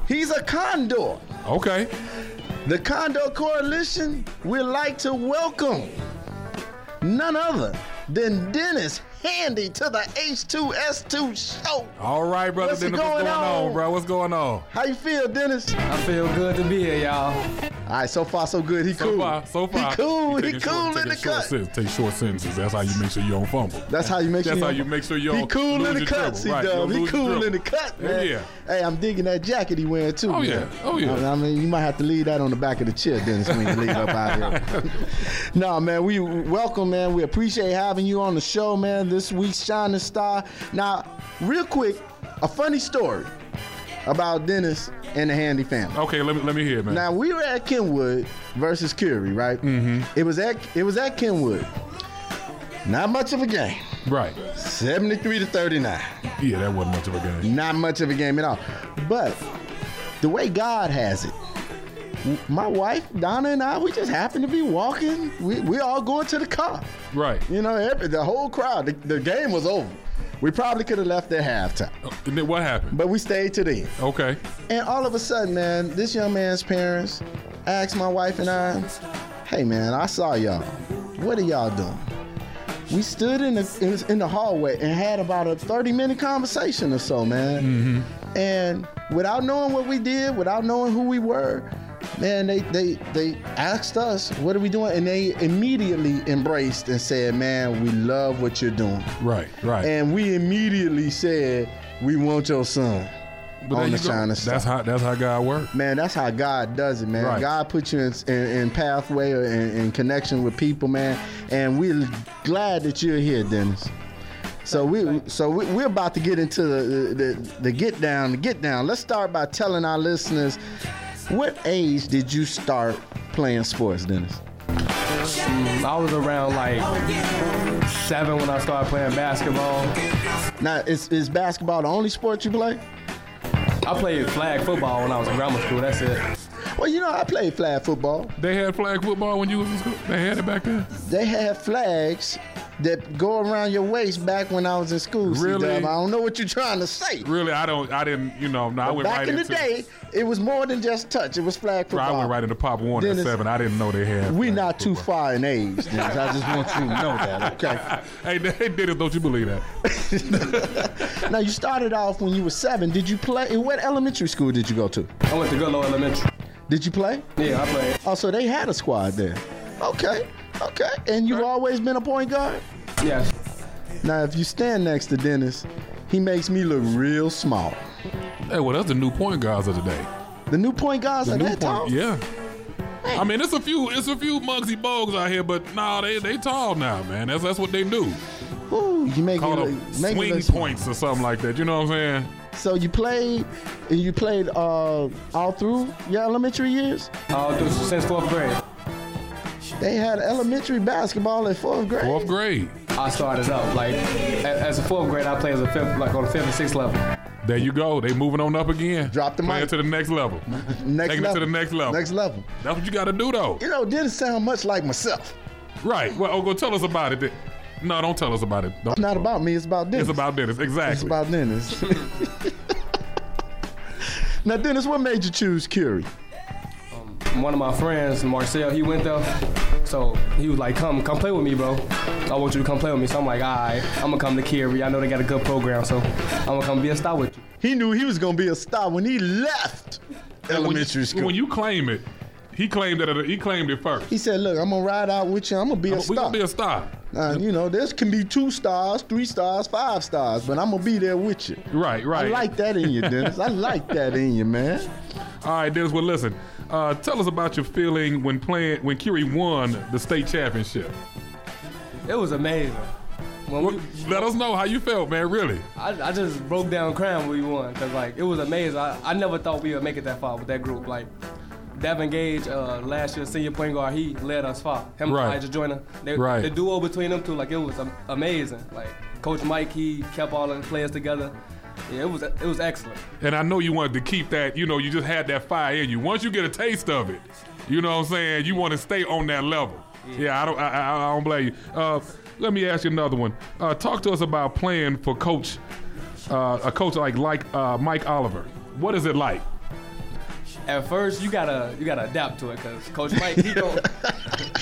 He's a condor. Okay. The Condor Coalition would like to welcome none other than Dennis Handy to the H2S2 show. All right, brother. What's Dennis, going what's going on? on? bro? What's going on? How you feel, Dennis? I feel good to be here, y'all. All right, so far so good. He So cool. far, so far. He cool. You He cool short, in the taking cut. sen- take short sentences. That's how you make sure you don't fumble. That's how you make sure. That's you how don't- you make sure you He don't cool lose in the your cuts. He dribble. Right, you He cool in the cut, Yeah, man. Oh, yeah. Hey, I'm digging that jacket he wearing too. Oh, man. yeah. Oh, yeah. I mean, you might have to leave that on the back of the chair, Dennis, when you leave up out here. no, man, we welcome, man. We appreciate having you on the show, man. This week's shining star. Now, real quick, a funny story about Dennis and the Handy family. Okay, let me let me hear, it, man. Now we were at Kenwood versus Curie, right? Mm-hmm. It was at it was at Kenwood. Not much of a game. Right. 73 to 39. Yeah, that wasn't much of a game. Not much of a game at all. But the way God has it, my wife, Donna, and I, we just happened to be walking. We, we all going to the car. Right. You know, every, the whole crowd, the, the game was over. We probably could have left at halftime. Oh, and then what happened? But we stayed to the end. Okay. And all of a sudden, man, this young man's parents asked my wife and I, "Hey, man, I saw y'all. What are y'all doing?" We stood in the was in the hallway and had about a 30 minute conversation or so, man. Mm-hmm. And without knowing what we did, without knowing who we were, man, they they they asked us, "What are we doing?" And they immediately embraced and said, "Man, we love what you're doing." Right, right. And we immediately said, "We want your son." But on the shining star. That's how that's how God works. Man, that's how God does it, man. Right. God puts you in, in, in pathway or in, in connection with people, man. And we're glad that you're here, Dennis. So we so we, we're about to get into the, the the get down, the get down. Let's start by telling our listeners what age did you start playing sports, Dennis? I was around like seven when I started playing basketball. Now, is, is basketball the only sport you play? I played flag football when I was in grammar school. That's it. Well, you know, I played flag football. They had flag football when you was in school. They had it back then. They had flags that go around your waist back when I was in school. Really? C-Dub. I don't know what you're trying to say. Really, I don't. I didn't. You know, no, I went back right in the day, it was more than just touch. It was flag football. I went right into Pop Warner Dennis, at seven. I didn't know they had. We're not too far in age, Dennis. I just want you to know that, okay? hey, they did it. Don't you believe that? now you started off when you were seven. Did you play? What elementary school did you go to? I went to Goodlow Elementary. Did you play? Yeah, I played. Oh, so they had a squad there. Okay, okay. And you've always been a point guard. Yes. Now, if you stand next to Dennis, he makes me look real small. Hey, well, that's the new point guards of the day. The new point guards The are new that tall. point, yeah. I mean, it's a few, it's a few Muggsy Bogues out here, but nah, they they tall now, man. That's that's what they do. Ooh, you make Call it them look, make it swing look small. points or something like that. You know what I'm saying? So you played, you played uh, all through your elementary years. All through since fourth grade. They had elementary basketball in fourth grade. Fourth grade. I started up like as a fourth grade. I played as a fifth, like on the fifth and sixth level. There you go. They moving on up again. Drop the Playing mic. to the next level. Next Taking level. it to the next level. Next level. That's what you got to do, though. You know, didn't sound much like myself. Right. Well, oh, go tell us about it. then. No, don't tell us about it. Don't. It's not about me. It's about Dennis. It's about Dennis. Exactly. It's about Dennis. now, Dennis, what made you choose Curie? Um, one of my friends, Marcel, he went there. So he was like, "Come, come play with me, bro. I want you to come play with me." So I'm like, "All right, I'm gonna come to Curie. I know they got a good program, so I'm gonna come be a star with you." He knew he was gonna be a star when he left elementary school. When you claim it, he claimed it. He claimed it first. He said, "Look, I'm gonna ride out with you. I'm gonna be a star. We star. gonna be a star. Uh, you know, this can be two stars, three stars, five stars, but I'm gonna be there with you. Right, right. I like that in you, Dennis. I like that in you, man. All right, Dennis. Well, listen. Uh, tell us about your feeling when playing when Curie won the state championship. It was amazing. When we, Let us know how you felt, man. Really. I, I just broke down crying when we won because like it was amazing. I, I never thought we would make it that far with that group. Like Devin Gage, uh, last year senior point guard, he led us far. Him Right. and Elijah Joyner, they, Right. the duo between them two, like it was amazing. Like Coach Mike, he kept all the players together. Yeah, it was it was excellent. And I know you wanted to keep that. You know, you just had that fire in you. Once you get a taste of it, you know what I'm saying. You want to stay on that level. Yeah, I don't. I, I, I don't blame you. Uh, let me ask you another one. Uh, talk to us about playing for coach, uh, a coach like like uh, Mike Oliver. What is it like? At first, you gotta you gotta adapt to it because Coach Mike he gon'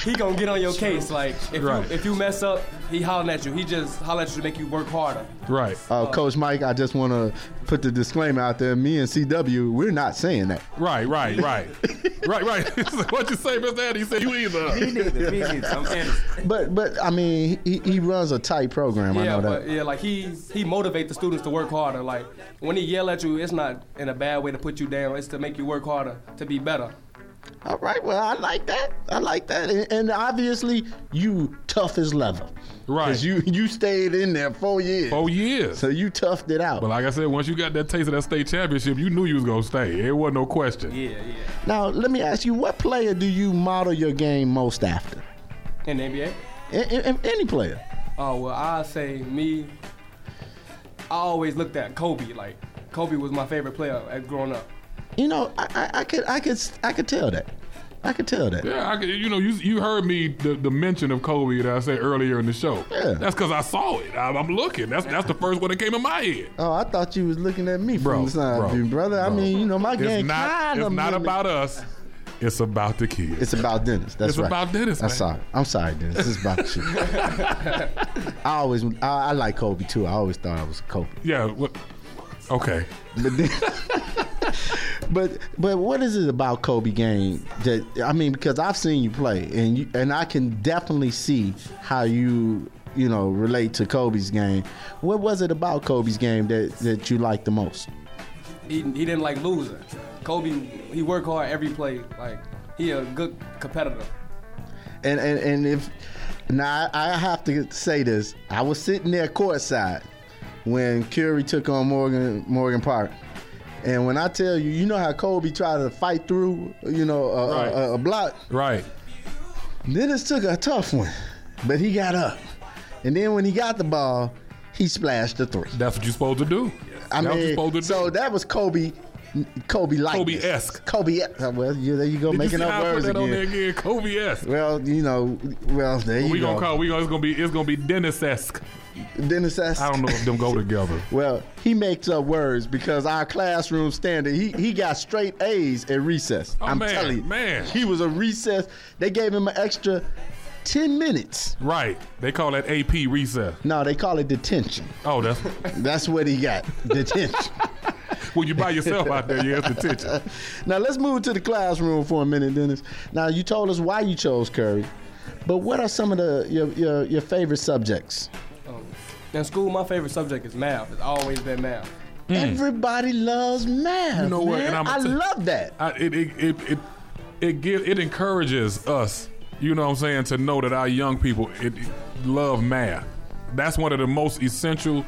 he gonna get on your case. Like if Right. you if you mess up, he hollering at you. He just holler at you to make you work harder. Right. Uh, Coach Mike, I just want to put the disclaimer out there. Me and CW, we're not saying that. Right, right, right, right, right. what you say, Mr. Andy? He said you either. Me neither. Me neither. I'm Anderson. But but I mean, he, he runs a tight program. I Yeah, know but that. yeah, like he he motivates the students to work harder. Like when he yell at you, it's not in a bad way to put you down. It's to make you work harder to be better. All right, well, I like that. I like that. And, and obviously, you tough as leather. Right. Because you, you stayed in there four years. Four years. So you toughed it out. But like I said, once you got that taste of that state championship, you knew you was gonna stay. It wasn't no question. Yeah, yeah. Now, let me ask you, what player do you model your game most after? In the NBA. A- a- a- any player. Oh well, I say me. I always looked at Kobe. Like Kobe was my favorite player at growing up. You know, I, I, I could I could I could tell that. I could tell that. Yeah, I, could- you know, you you heard me the, the mention of Kobe that I said earlier in the show. Yeah. That's because I saw it. I, I'm looking. That's that's the first one that came in my head. Oh, I thought you was looking at me Bro, from the side, bro, view, brother. I mean, you know, my It's game not. kind It's of not about us. It's about the kids. It's about Dennis. That's right. It's right. about Dennis, I'm man. sorry. I'm sorry, Dennis. It's about you. I always, I, I like Kobe too. I always thought I was Kobe. Yeah. Okay. But then, but but what is it about Kobe game that I mean? Because I've seen you play, and you, and I can definitely see how you you know relate to Kobe's game. What was it about Kobe's game that that you liked the most? He he didn't like losing. Kobe he worked hard every play. Like he a good competitor. And and, and if now I I have to say this, I was sitting there courtside when Curie took on Morgan Morgan Park. And when I tell you, you know how Kobe tried to fight through, you know, a, Right. a, a block. Right. Dennis took a tough one, but he got up. And then when he got the ball, he splashed the three. That's what you're supposed to do. I That's what you're mean, supposed to do. so that was Kobe, Kobe like Kobe-esque. Kobe. Uh, well, yeah, there you go, Did making you up how I put words again. again? Kobe-esque. Well, you know, well there you we go. gonna call. We gonna. It's gonna be. It's gonna be Dennis-esque. Dennis esque. I don't know if them go together. Well, he makes up words because our classroom standard, he, he got straight A's at recess. Oh, I'm man, telling you. man. He was a recess. They gave him an extra 10 minutes. Right. They call that AP recess. No, they call it detention. Oh, that's That's what he got. Detention. when you by yourself out there. Yeah, it's detention. now let's move to the classroom for a minute, Dennis. Now you told us why you chose Curie, but what are some of the your your, your favorite subjects? Um, in school, my favorite subject is math. It's always been math. Everybody loves math. You know what? man. And I'm I love that. I, it it it it it, give, it encourages us. You know what I'm saying to know that our young people it, it love math. That's one of the most essential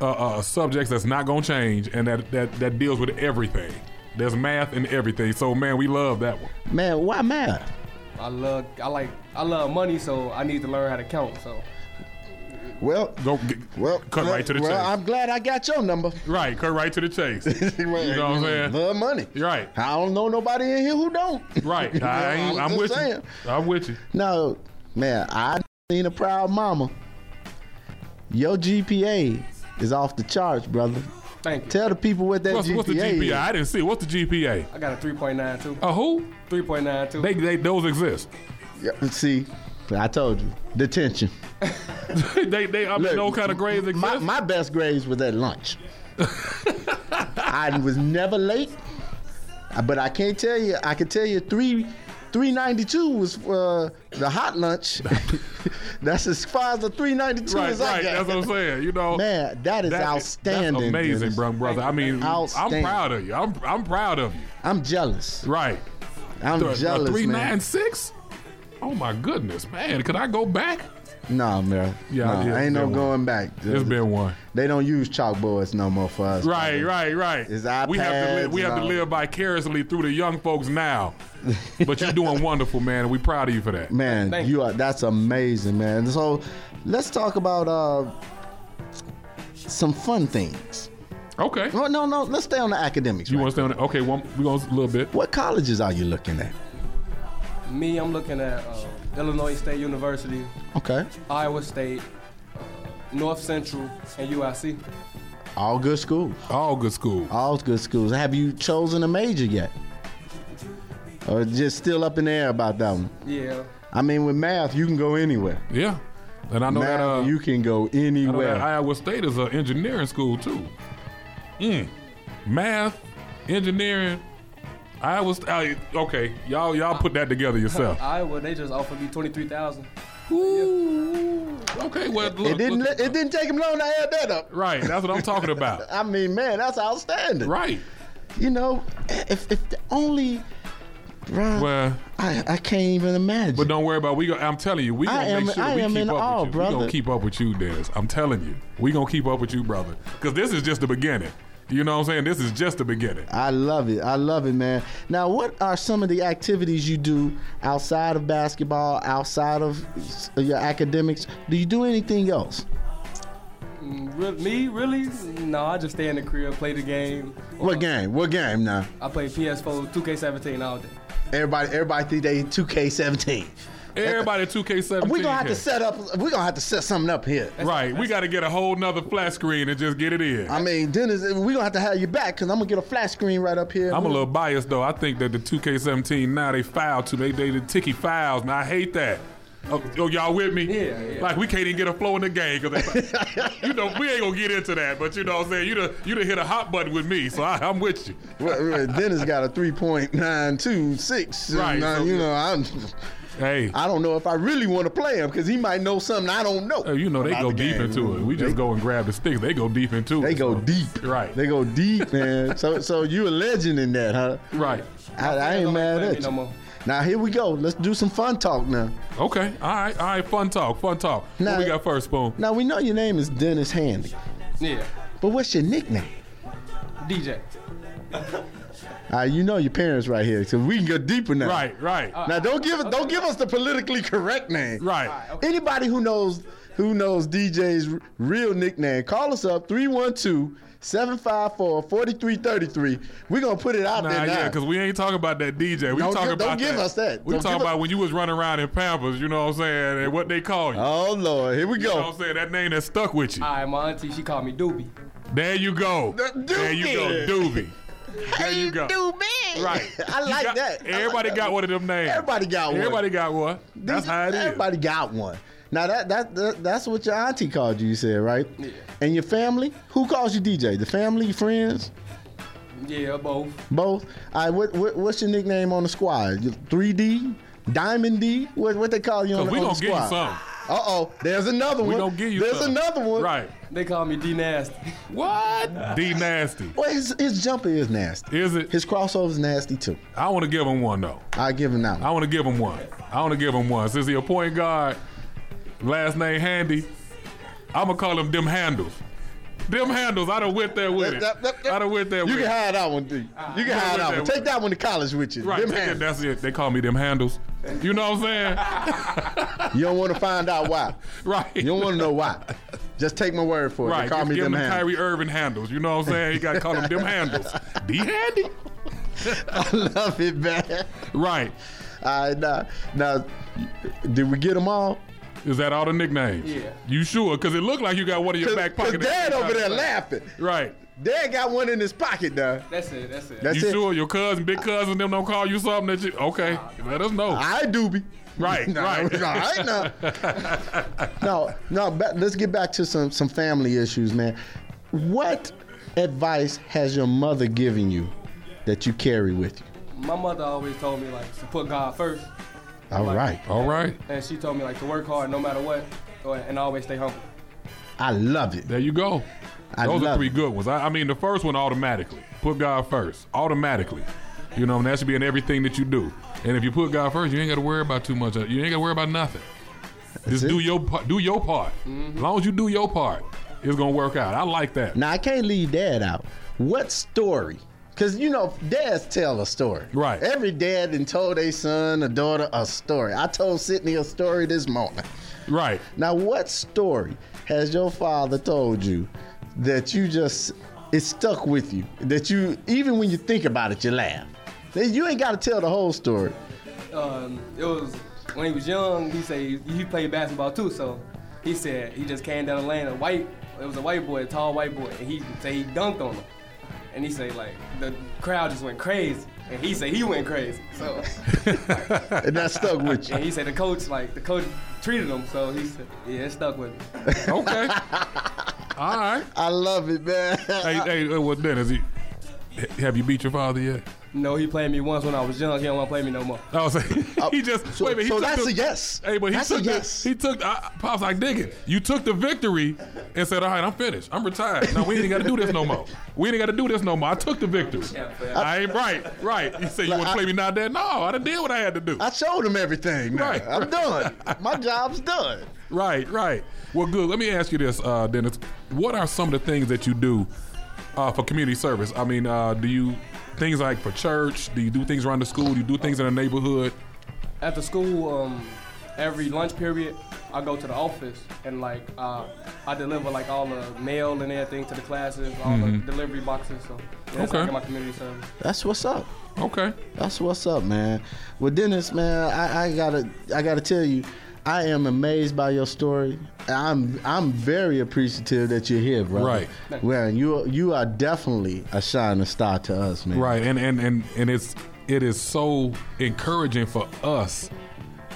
uh, uh, subjects that's not gonna change, and that, that that deals with everything. There's math in everything. So man, we love that one. Man, why math? I love I like I love money, so I need to learn how to count. So Well, Go get, well, cut right to the well, chase. I'm glad I got your number. right, cut right to the chase. you know what I'm saying? Love money. Right, I don't know nobody in here who don't. right. You know, I ain't, I'm with saying. you. I'm with you. No, man, I seen a proud mama. Your GPA is off the charts, brother. thank you. Tell the people what that What's, GPA, what's the GPA? is. I didn't see. it. What's the GPA? I got a 3.92. A who? 3.92. They, they those exist. Yeah, see, I told you. Detention. they they I mean, Look, no kind of grades exist. My, my best grades was at lunch. I was never late, but I can't tell you. I can tell you three. 392 was uh, the hot lunch. That's as far as the 392 right, as I right. got. That's what I'm saying. You know, Man, that is that- outstanding. That's amazing, Dennis. bro, brother. I mean, I'm proud of you. I'm I'm proud of you. I'm jealous. Right. I'm Th- jealous, Three nine six. Oh my goodness, man! Could I go back? No, man. Yeah, no, it's ain't no been one. going back. It's been one. They don't use chalkboards no more for us. Right, right, right. It's we have to iPads live, we and have to live vicariously through the young folks now. but you're doing wonderful, man, and we proud of you for that. Man, Thank you are. That's amazing, man. So, let's talk about uh, some fun things. Okay. No, no, no. Let's stay on the academics. You right want to stay on it? Okay, one, we going a little bit. What colleges are you looking at? Me, I'm looking at um, Illinois State University, Okay. Iowa State, North Central, and UIC. All good schools. All good schools. All good schools. Have you chosen a major yet? Or just still up in the air about that one? Yeah. I mean, with math, you can go anywhere. Yeah. And I know math, that uh, you can go I know anywhere. that Iowa State is an engineering school too. Mm. Math, engineering, Iowa State. Okay, y'all y'all put that together yourself. I Iowa, they just offered me twenty three thousand. Okay, well look, it didn't. look- it didn't take him long to add that up. right. That's what I'm talking about. I mean, man, that's outstanding. Right. You know, if if the only, bruh, Well, I I can't even imagine. but don't worry about. We. Go, I'm telling you, we I gonna am- make sure I we keep up awe, with you. We gonna keep up with you, Dennis. I'm telling you, we gonna keep up with you, brother. Because this is just the beginning. You know what I'm saying? This is just the beginning. I love it. I love it, man. Now, what are some of the activities you do outside of basketball, outside of your academics? Do you do anything else? Mm, me, really? No, I just stay in the crib, play the game. What game? What game now? I play PS4, 2K17 all day. Everybody, everybody think they 2K17. Everybody 2K17. We're gonna have to set up. We're gonna have to set something up here. Right, we got to get a whole nother flat screen and just get it in. I mean, Dennis, we're gonna have to have you back because I'm gonna get a flat screen right up here. I'm a little biased though. I think that the 2K17 now they foul too. They they the ticky fouls. Man, I hate that. Oh, oh, y'all with me? Yeah, yeah. Like we can't even get a flow in the game because you know we ain't gonna get into that. But you know what I'm saying you done you done hit a hot button with me, so I, I'm with you. Well, well, Dennis got a 3.926. Right, and, uh, so you good. know, I'm. Hey, I don't know if I really want to play him because he might know something I don't know. oh, you know they go the deep game. into it. We just They- go and grab the sticks. They go deep into They it. They go so- deep. Right. They go deep, man. so, so you a legend in that, huh? Right. I, I ain't mad at me you. no more. Now here we go. Let's do some fun talk now. Okay. All right. All right. Fun talk. Fun talk. Now- what we got first, Spoon? Now we know your name is Dennis Handy, Yeah. but what's your nickname? DJ. Uh, you know your parents right here, so we can go deeper now. Right. Right. Now don't give it. Don't give us the politically correct name. right. Anybody who knows who knows DJ's real nickname, call us up 312-754-4333. We're gonna put it out Nah, there now. yeah, because we ain't talking about that DJ. We Don't talking give- don't about give that. us that. We Don't talking about us- when you was running around in Pampers. You know what I'm saying, and what they call you. oh Lord, here we You know what go. I'm saying? That name that stuck with you. All right, my auntie, she called me Doobie. There you go. The There you go, Doobie. Doobie. There you go. do me. Right. I You like got- that. I like Everybody that. got one of them names. Everybody got one. Everybody got one. That's These- how it is. Everybody got one. Now that, that that that's what your auntie called you. You said right? Yeah. And your family? Who calls you DJ? The family, your friends, Yeah, both. both. All right. What, what what's your nickname on the squad? Three D, Diamond D. What what they call you on, Cause the- we on gonna the give you squad? Uh oh. There's another We one. gonna give you There's something. another one. Right. They call me D Nasty. What? D nasty. Well, his, his jumper is nasty. Is it? His crossover is nasty too. I want to give him one though. I give him that I want to give him one. I want to give him one. Since he a point guard, last name Handy, I'm gonna call him them handles. Them handles. I done went there with it. That- that- that- I done went there with it. Ah, you can it. have that one, D. You can Yeah, have with that one. Take that one to college with you. Right. Them they- handles. that's it. They call me them handles. You know what I'm saying? You don't want to find out why. right. You don't want to know why. Just take my word for it. Right. They call Just me give them him the handles. Kyrie Irving handles. You know what I'm saying? You got to call them them handles. D Handy. I love it, man. Right. All right, now, now, did we get them all? Is that all the nicknames? Yeah. You sure? Because it looked like you got one in your back Because pocket. Dad over there laughing. Right. Dad got one in his pocket though. That's it. That's it. That's you it. sure your cousin, big cousin, them don't call you something that you? Okay, let us know. I do be. Right, No, right. all right now. no, no. ba- let's get back to some some family issues, man. What advice has your mother given you that you carry with you? My mother always told me like to put God first, All Like- right, All right. and she told me like to work hard no matter what, and always stay humble. I love it. There you go. I Those are three it. good ones. I, I mean, the first one automatically. Put God first. Automatically. You know, and that should be in everything that you do. And if you put God first, you ain't got to worry about too much. You ain't got to worry about nothing. Just it. do your pa- do your part. Mm-hmm. As long as you do your part, it's gonna work out. I like that. Now I can't leave Dad out. What story? Because you know, dads tell a story. Right. Every dad and told a son, a daughter, a story. I told Sydney a story this morning. Right. Now, what story has your father told you that you just it stuck with you? That you even when you think about it, you laugh. That You ain't got to tell the whole story. Um, it was when he was young, he said he, he played basketball too. So he said he just came down the lane. A white, it was a white boy, a tall white boy, and he said he dunked on him. And he said like the crowd just went crazy. And he said he went crazy. So and that stuck with you. and he said the coach like the coach treated him. So he said yeah, it stuck with me. Okay. All right. I love it, man. hey, hey, well, Dennis, he, have you beat your father yet? No, he played me once when I was young. He don't want to play me no more. I was saying, he just so- wait a minute. He so took that's the, a yes. Hey, but he That's a took yes. he took uh, pops like digging. You took the victory and said, "All right, I'm finished. I'm retired. Now we ain't got to do this no more. We ain't got to do this no more. I took the victory. I ain't right, right." He said, "You want to play me now, Dad? No, I done did what I had to do. I showed him everything. Now. Right, I'm right. done. My job's done. Right, right. Well, good. Let me ask you this, uh, Dennis. What are some of the things that you do uh, for community service? I mean, uh, do you things like for church? Do you do things around the school? Do you do things in the neighborhood? At the school, um, every lunch period, I go to the office and like uh, I deliver like all the mail and everything to the classes, all Mhm. the delivery boxes. So yeah, that's Okay. like my community service. That's what's up. Okay. That's what's up, man. Well, Dennis, man, I, I gotta, I gotta tell you, I am amazed by your story. I'm, I'm very appreciative that you're here, bro. Right. Well, you, you are definitely a shining star to us, man. Right, and and and and it's it is so encouraging for us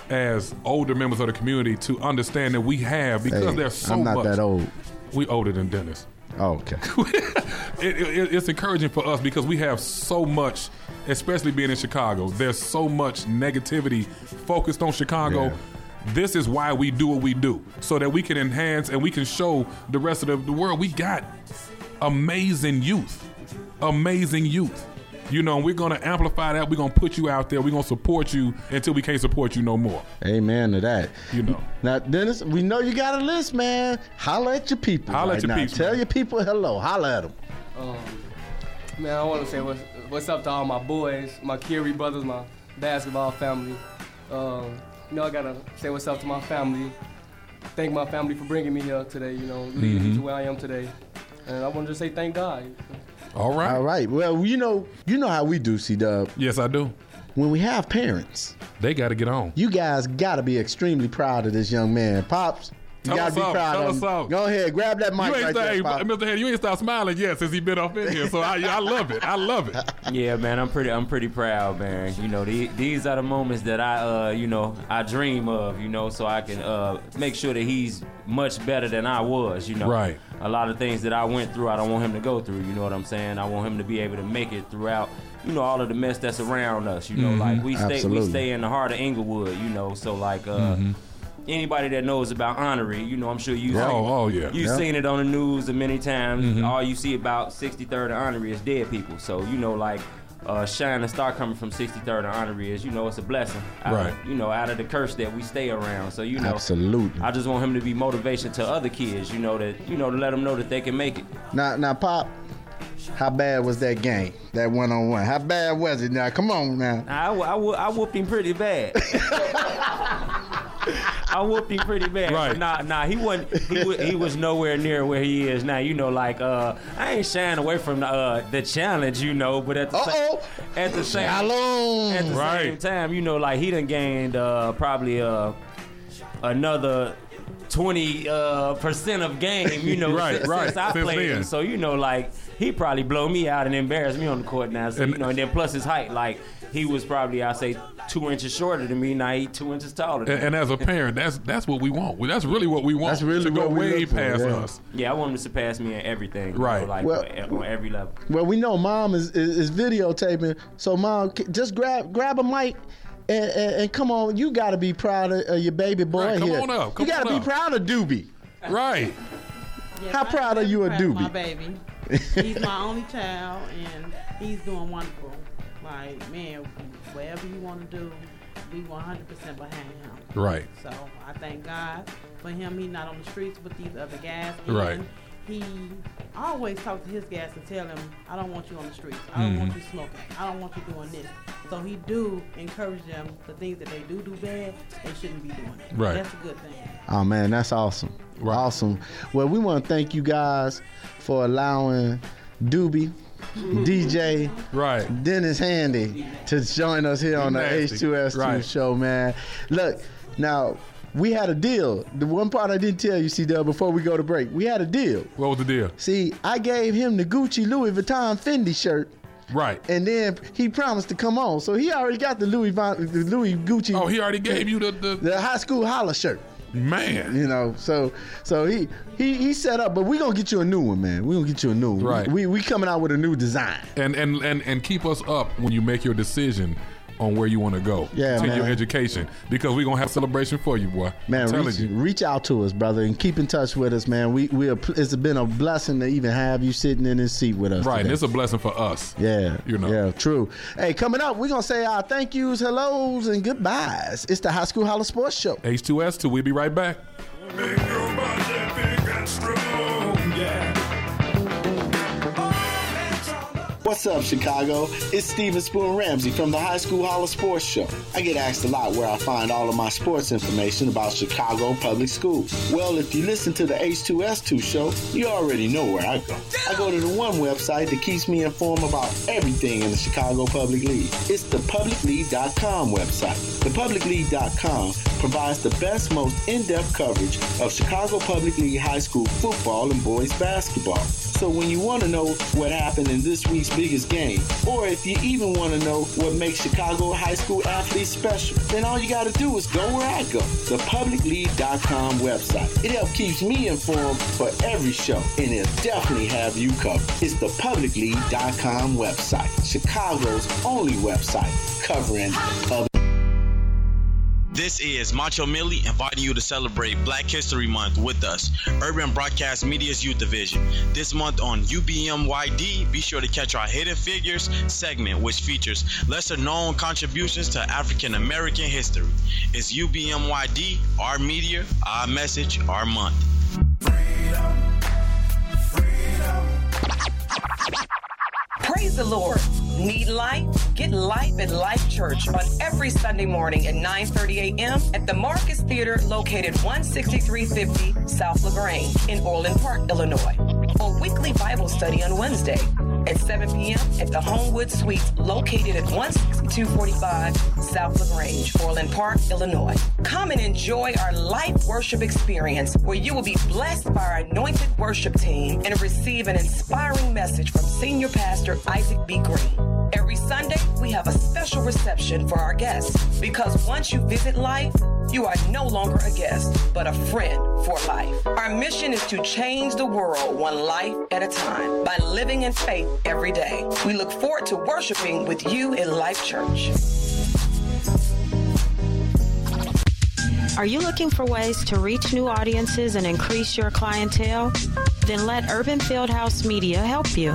as older members of the community to understand that we have because Hey, there's so I'm not much. that old. We older than Dennis. Oh, okay. it, it, it's encouraging for us because we have so much, especially being in Chicago. There's so much negativity focused on Chicago. Yeah. This is why we do what we do, so that we can enhance and we can show the rest of the, the world we got amazing youth, amazing youth. You know, we're gonna amplify that. We're gonna put you out there. We're gonna support you until we can't support you no more. Amen to that. You know. Now, Dennis, we know you got a list, man. Holla at your people. Holla at right your now. peeps, Tell man. your people hello. Holla at them. Um, man, I want to say what's, what's up to all my boys, my Curie brothers, my basketball family. Um, you know, I gotta say what's up to my family. Thank my family for bringing me here today. You know, leading me Mhm. to where I am today. And I want to just say thank God. All right. All right. Well, you know, you know how we do, C Dub. Yes, I do. When we have parents, they got to get on. You guys got to be extremely proud of this young man, pops. You Tell got us to be out, proud tell of us him. out. Go ahead, grab that mic you ain't right stop, there, hey, Mr. Head, you ain't stopped smiling yet since he been off in here. So I, I love it. I love it. Yeah, man, I'm pretty, I'm pretty proud, man. You know, the, these are the moments that I, uh, you know, I dream of. You know, so I can uh, make sure that he's much better than I was. You know, Right. A lot of things that I went through, I don't want him to go through. You know what I'm saying? I want him to be able to make it throughout. You know, all of the mess that's around us. You know, Mhm. like we stay, we stay in the heart of Englewood. You know, so like. Uh, Mhm. Anybody that knows about Honore, you know, I'm sure you. Oh, oh, yeah. You've Yeah. seen it on the news a many times. Mhm. All you see about 63rd and Honore is dead people. So you know, like uh, shining star coming from 63rd and Honore is, you know, it's a blessing. Out Right. Of, you know, out of the curse that we stay around. So you know, Absolutely. I just want him to be motivation to other kids. You know that you know to let them know that they can make it. Now, now, Pop, how bad was that game? That one on one? How bad was it? Now, come on now. I, I, I whooped him pretty bad. I whooped him pretty bad. Right. Nah, nah, he wasn't. He, wa- he was nowhere near where he is now. You know, like uh, I ain't shying away from the uh, the challenge. You know, but at the same at the same Shalom. at the same time, you know, like he done gained uh, probably uh, another. 20 uh, percent of game, you know, Right, since, right, since I since played then. him. So you know, like he probably blow me out and embarrass me on the court now. So And- you know, and then plus his height, like he was probably I say two inches shorter than me. Now he two inches taller. Than And, and as a parent, that's that's what we want. That's really what we want. That's really to go we way look for, past yeah. us. yeah, I want him to surpass me in everything. you Right. know, like Well- on, on every level. Well, we know mom is, is, is videotaping, so mom, just grab grab a mic. And, and, and come on, you got to be proud of, of your baby boy Right, come here. on up, come you got to on be up. proud of Doobie. Right. How proud are you of proud of my Doobie? baby. He's my only child, and he's doing wonderful. Like, man, whatever you want to do, we 100% behind him. Right. So I thank God for him. He's not on the streets with these other guys. Right. And he always talks to his guys and tell him, I don't want you on the streets. I don't want Mhm. you smoking. I don't want you doing this. So he do encourage them, the things that they do do bad, they shouldn't be doing it. Right. That's a good thing. Oh man, that's awesome. We're Awesome. Well, we want to thank you guys for allowing Doobie DJ right Dennis Handy to join us here on the H2S2 Right. show, man. Look, now we had a deal. The one part I didn't tell you, C Dub, before we go to break, we had a deal. What was the deal? See, I gave him the Gucci Louis Vuitton Fendi shirt. Right. And then he promised to come on. So he already got the Louis Von, the Louis Gucci. Oh, he already gave you the the, the high school holla shirt. Man. You know, so so he he he set up, but we gonna get you a new one, man. We gonna get you a new one. Right. We we coming out with a new design. and and and and keep us up when you make your decision on where you want to go. Yeah, to man. your education because we're gonna have celebration for you, boy. Man, reach, you. reach out to us, brother, and keep in touch with us, man. We we are, it's been a blessing to even have you sitting in this seat with us. Right, and today. it's a blessing for us. Yeah, You know. Yeah, true. Hey, coming up, we're gonna say our thank yous, hellos, and goodbyes. It's the High School Holla Sports Show. H2S2, we'll be right back. What's up, Chicago? It's Steven Spoon Ramsey from the High School Holla Sports Show. I get asked a lot where I find all of my sports information about Chicago public schools. Well, if you listen to the H2S2 show, you already know where I go. I go to the one website that keeps me informed about everything in the Chicago Public League. It's the publicleague.com website. The publicleague.com provides the best, most in-depth coverage of Chicago Public League high school football and boys basketball. So when you want to know what happened in this week's biggest game, or if you even want to know what makes Chicago high school athletes special, then all you got to do is go where I go, the publicleague.com website. It helps keeps me informed for every show, and it'll definitely have you covered. It's the publicleague.com website, Chicago's only website covering other This is Macho Millie inviting you to celebrate Black History Month with us, Urban Broadcast Media's Youth Division. This month on UBMYD, be sure to catch our Hidden Figures segment, which features lesser known contributions to African American history. It's UBMYD, our media, our message, our month. Praise the Lord. Need life? Get life at Life Church on every Sunday morning at 9:30 a.m. at the Marcus Theater located 16350 South LaGrange in Orland Park, Illinois. Or weekly Bible study on Wednesday at 7 p.m. at the Homewood Suites located at 16245 South LaGrange, Orland Park, Illinois. Come and enjoy our live worship experience where you will be blessed by our anointed worship team and receive an inspiring message from Senior Pastor Isaac B. Green. Every Sunday, we have a special reception for our guests because once you visit life, you are no longer a guest, but a friend for life. Our mission is to change the world one life at a time by living in faith every day. We look forward to worshiping with you in Life Church. Are you looking for ways to reach new audiences and increase your clientele? Then let Urban Fieldhouse Media help you.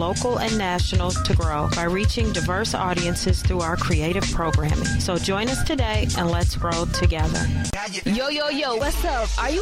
local and national, to grow by reaching diverse audiences through our creative programming. So join us today and let's grow together. Yo, yo, yo, what's up? Are you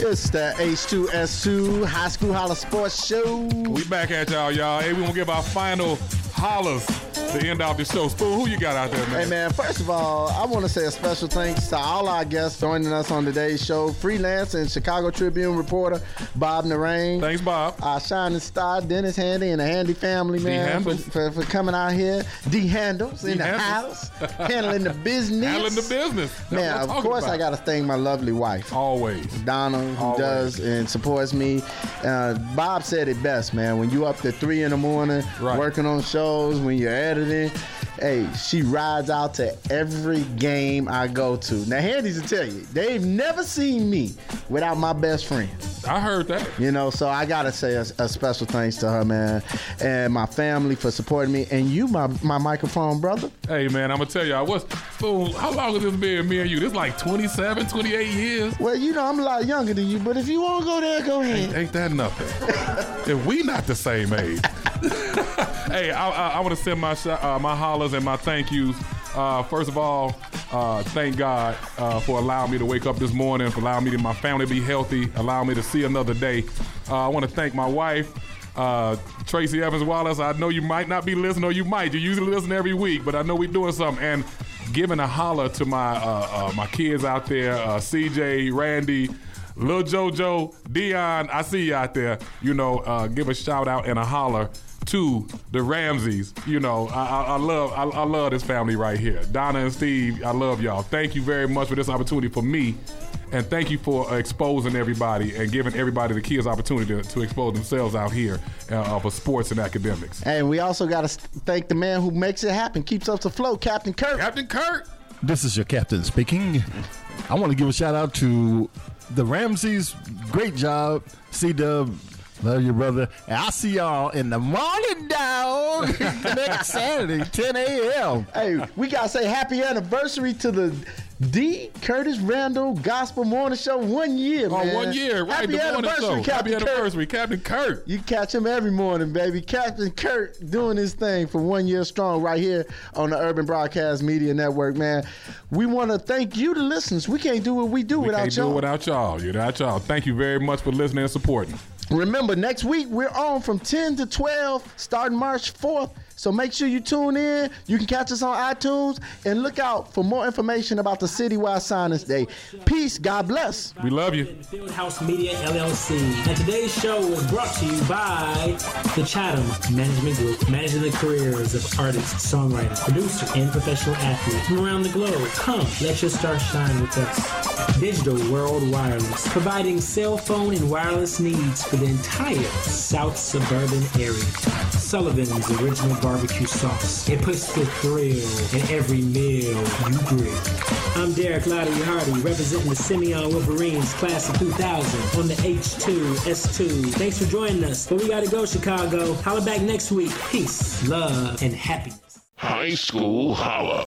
It's the H2S2 High School Holla Sports Show. We back at y'all, y'all. Hey, we gonna give our final hollers to end out the show. Spoon, who you got out there, man? Hey man, first of all, I want to say a special thanks to all our guests joining us on today's show. Freelance and Chicago Tribune reporter Bob Narang. Thanks, Bob. Our shining star Dennis Handy and the Handy family, man, for, Handles. for, for coming out here. D Handles in the Handles. house, handling the business. Handling the business. That's Man, of course about. I got to thank my lovely wife. Always. Donna, who Always. does and supports me. Uh, Bob said it best, man. When you up to three in the morning, working on shows, when you're editing, hey, she rides out to every game I go to. Now, Handy's to tell you, they've never seen me without my best friend. I heard that. You know, so I gotta say a, a special thanks to her, man, and my family for supporting me, and you, my my microphone brother. Hey, man, I'm to tell y'all, what's, Spoon, how long has this been, me and you? This like 27, 28 years? Well, you know, I'm a lot younger than you, but if you want to go there, go ahead. Ain't, ain't that nothing? if we not the same age. hey, I, I, I want to send my sh- uh, my hollers and my thank yous. Uh, first of all, uh, thank God uh, for allowing me to wake up this morning, for allowing me and my family to be healthy, allowing me to see another day. Uh, I want to thank my wife, uh, Tracy Evans Wallace. I know you might not be listening, or you might. You usually listen every week, but I know we're doing something. And giving a holler to my my kids out there, CJ, Randy. Little JoJo, Dion, I see you out there. You know, uh, give a shout out and a holler to the Ramses. You know, I, I, I love I, I love this family right here. Donna and Steve, I love y'all. Thank you very much for this opportunity for me. And thank you for exposing everybody and giving everybody the kids opportunity to, to expose themselves out here uh, for sports and academics. And we also got to thank the man who makes it happen, keeps us afloat, Captain Kirk. Captain Kirk. This is your captain speaking. I want to give a shout out to the Ramses. Great job, C Dub. Love you, brother. And I'll see y'all in the morning, dog. Next Saturday, 10 a.m. Hey, we gotta say happy anniversary to the D. Curtis Randall Gospel Morning Show. One year, Oh, man. one year, right? Happy the morning anniversary, show. Captain Happy Kirk. anniversary, Captain Kirk. You catch him every morning, baby. Captain Kirk doing his thing for one year strong right here on the Urban Broadcast Media Network, man. We want to thank you, the listeners. We can't do what we do We without can't do y'all. it without y'all. Without y'all. Thank you very much for listening and supporting. Remember, next week we're on from 10 to 12, starting March 4th. So make sure you tune in. You can catch us on iTunes and look out for more information about the Citywide Science Day. Peace. God bless. We love you. Fieldhouse Media LLC. And today's show is brought to you by the Chatham Management Group, managing the careers of artists, songwriters, producers, and professional athletes from around the globe. Come, let your star shine with us. Digital World Wireless, providing cell phone and wireless needs for the entire South Suburban area. Sullivan's Original Barbecue Sauce. It puts the thrill in every meal you grill. I'm Derek Lottery Hardy, representing the Simeon Wolverines class of 2000 on the H2 S2. Thanks for joining us. But we gotta go, Chicago. Holla back next week. Peace, love, and happiness. High School Holla.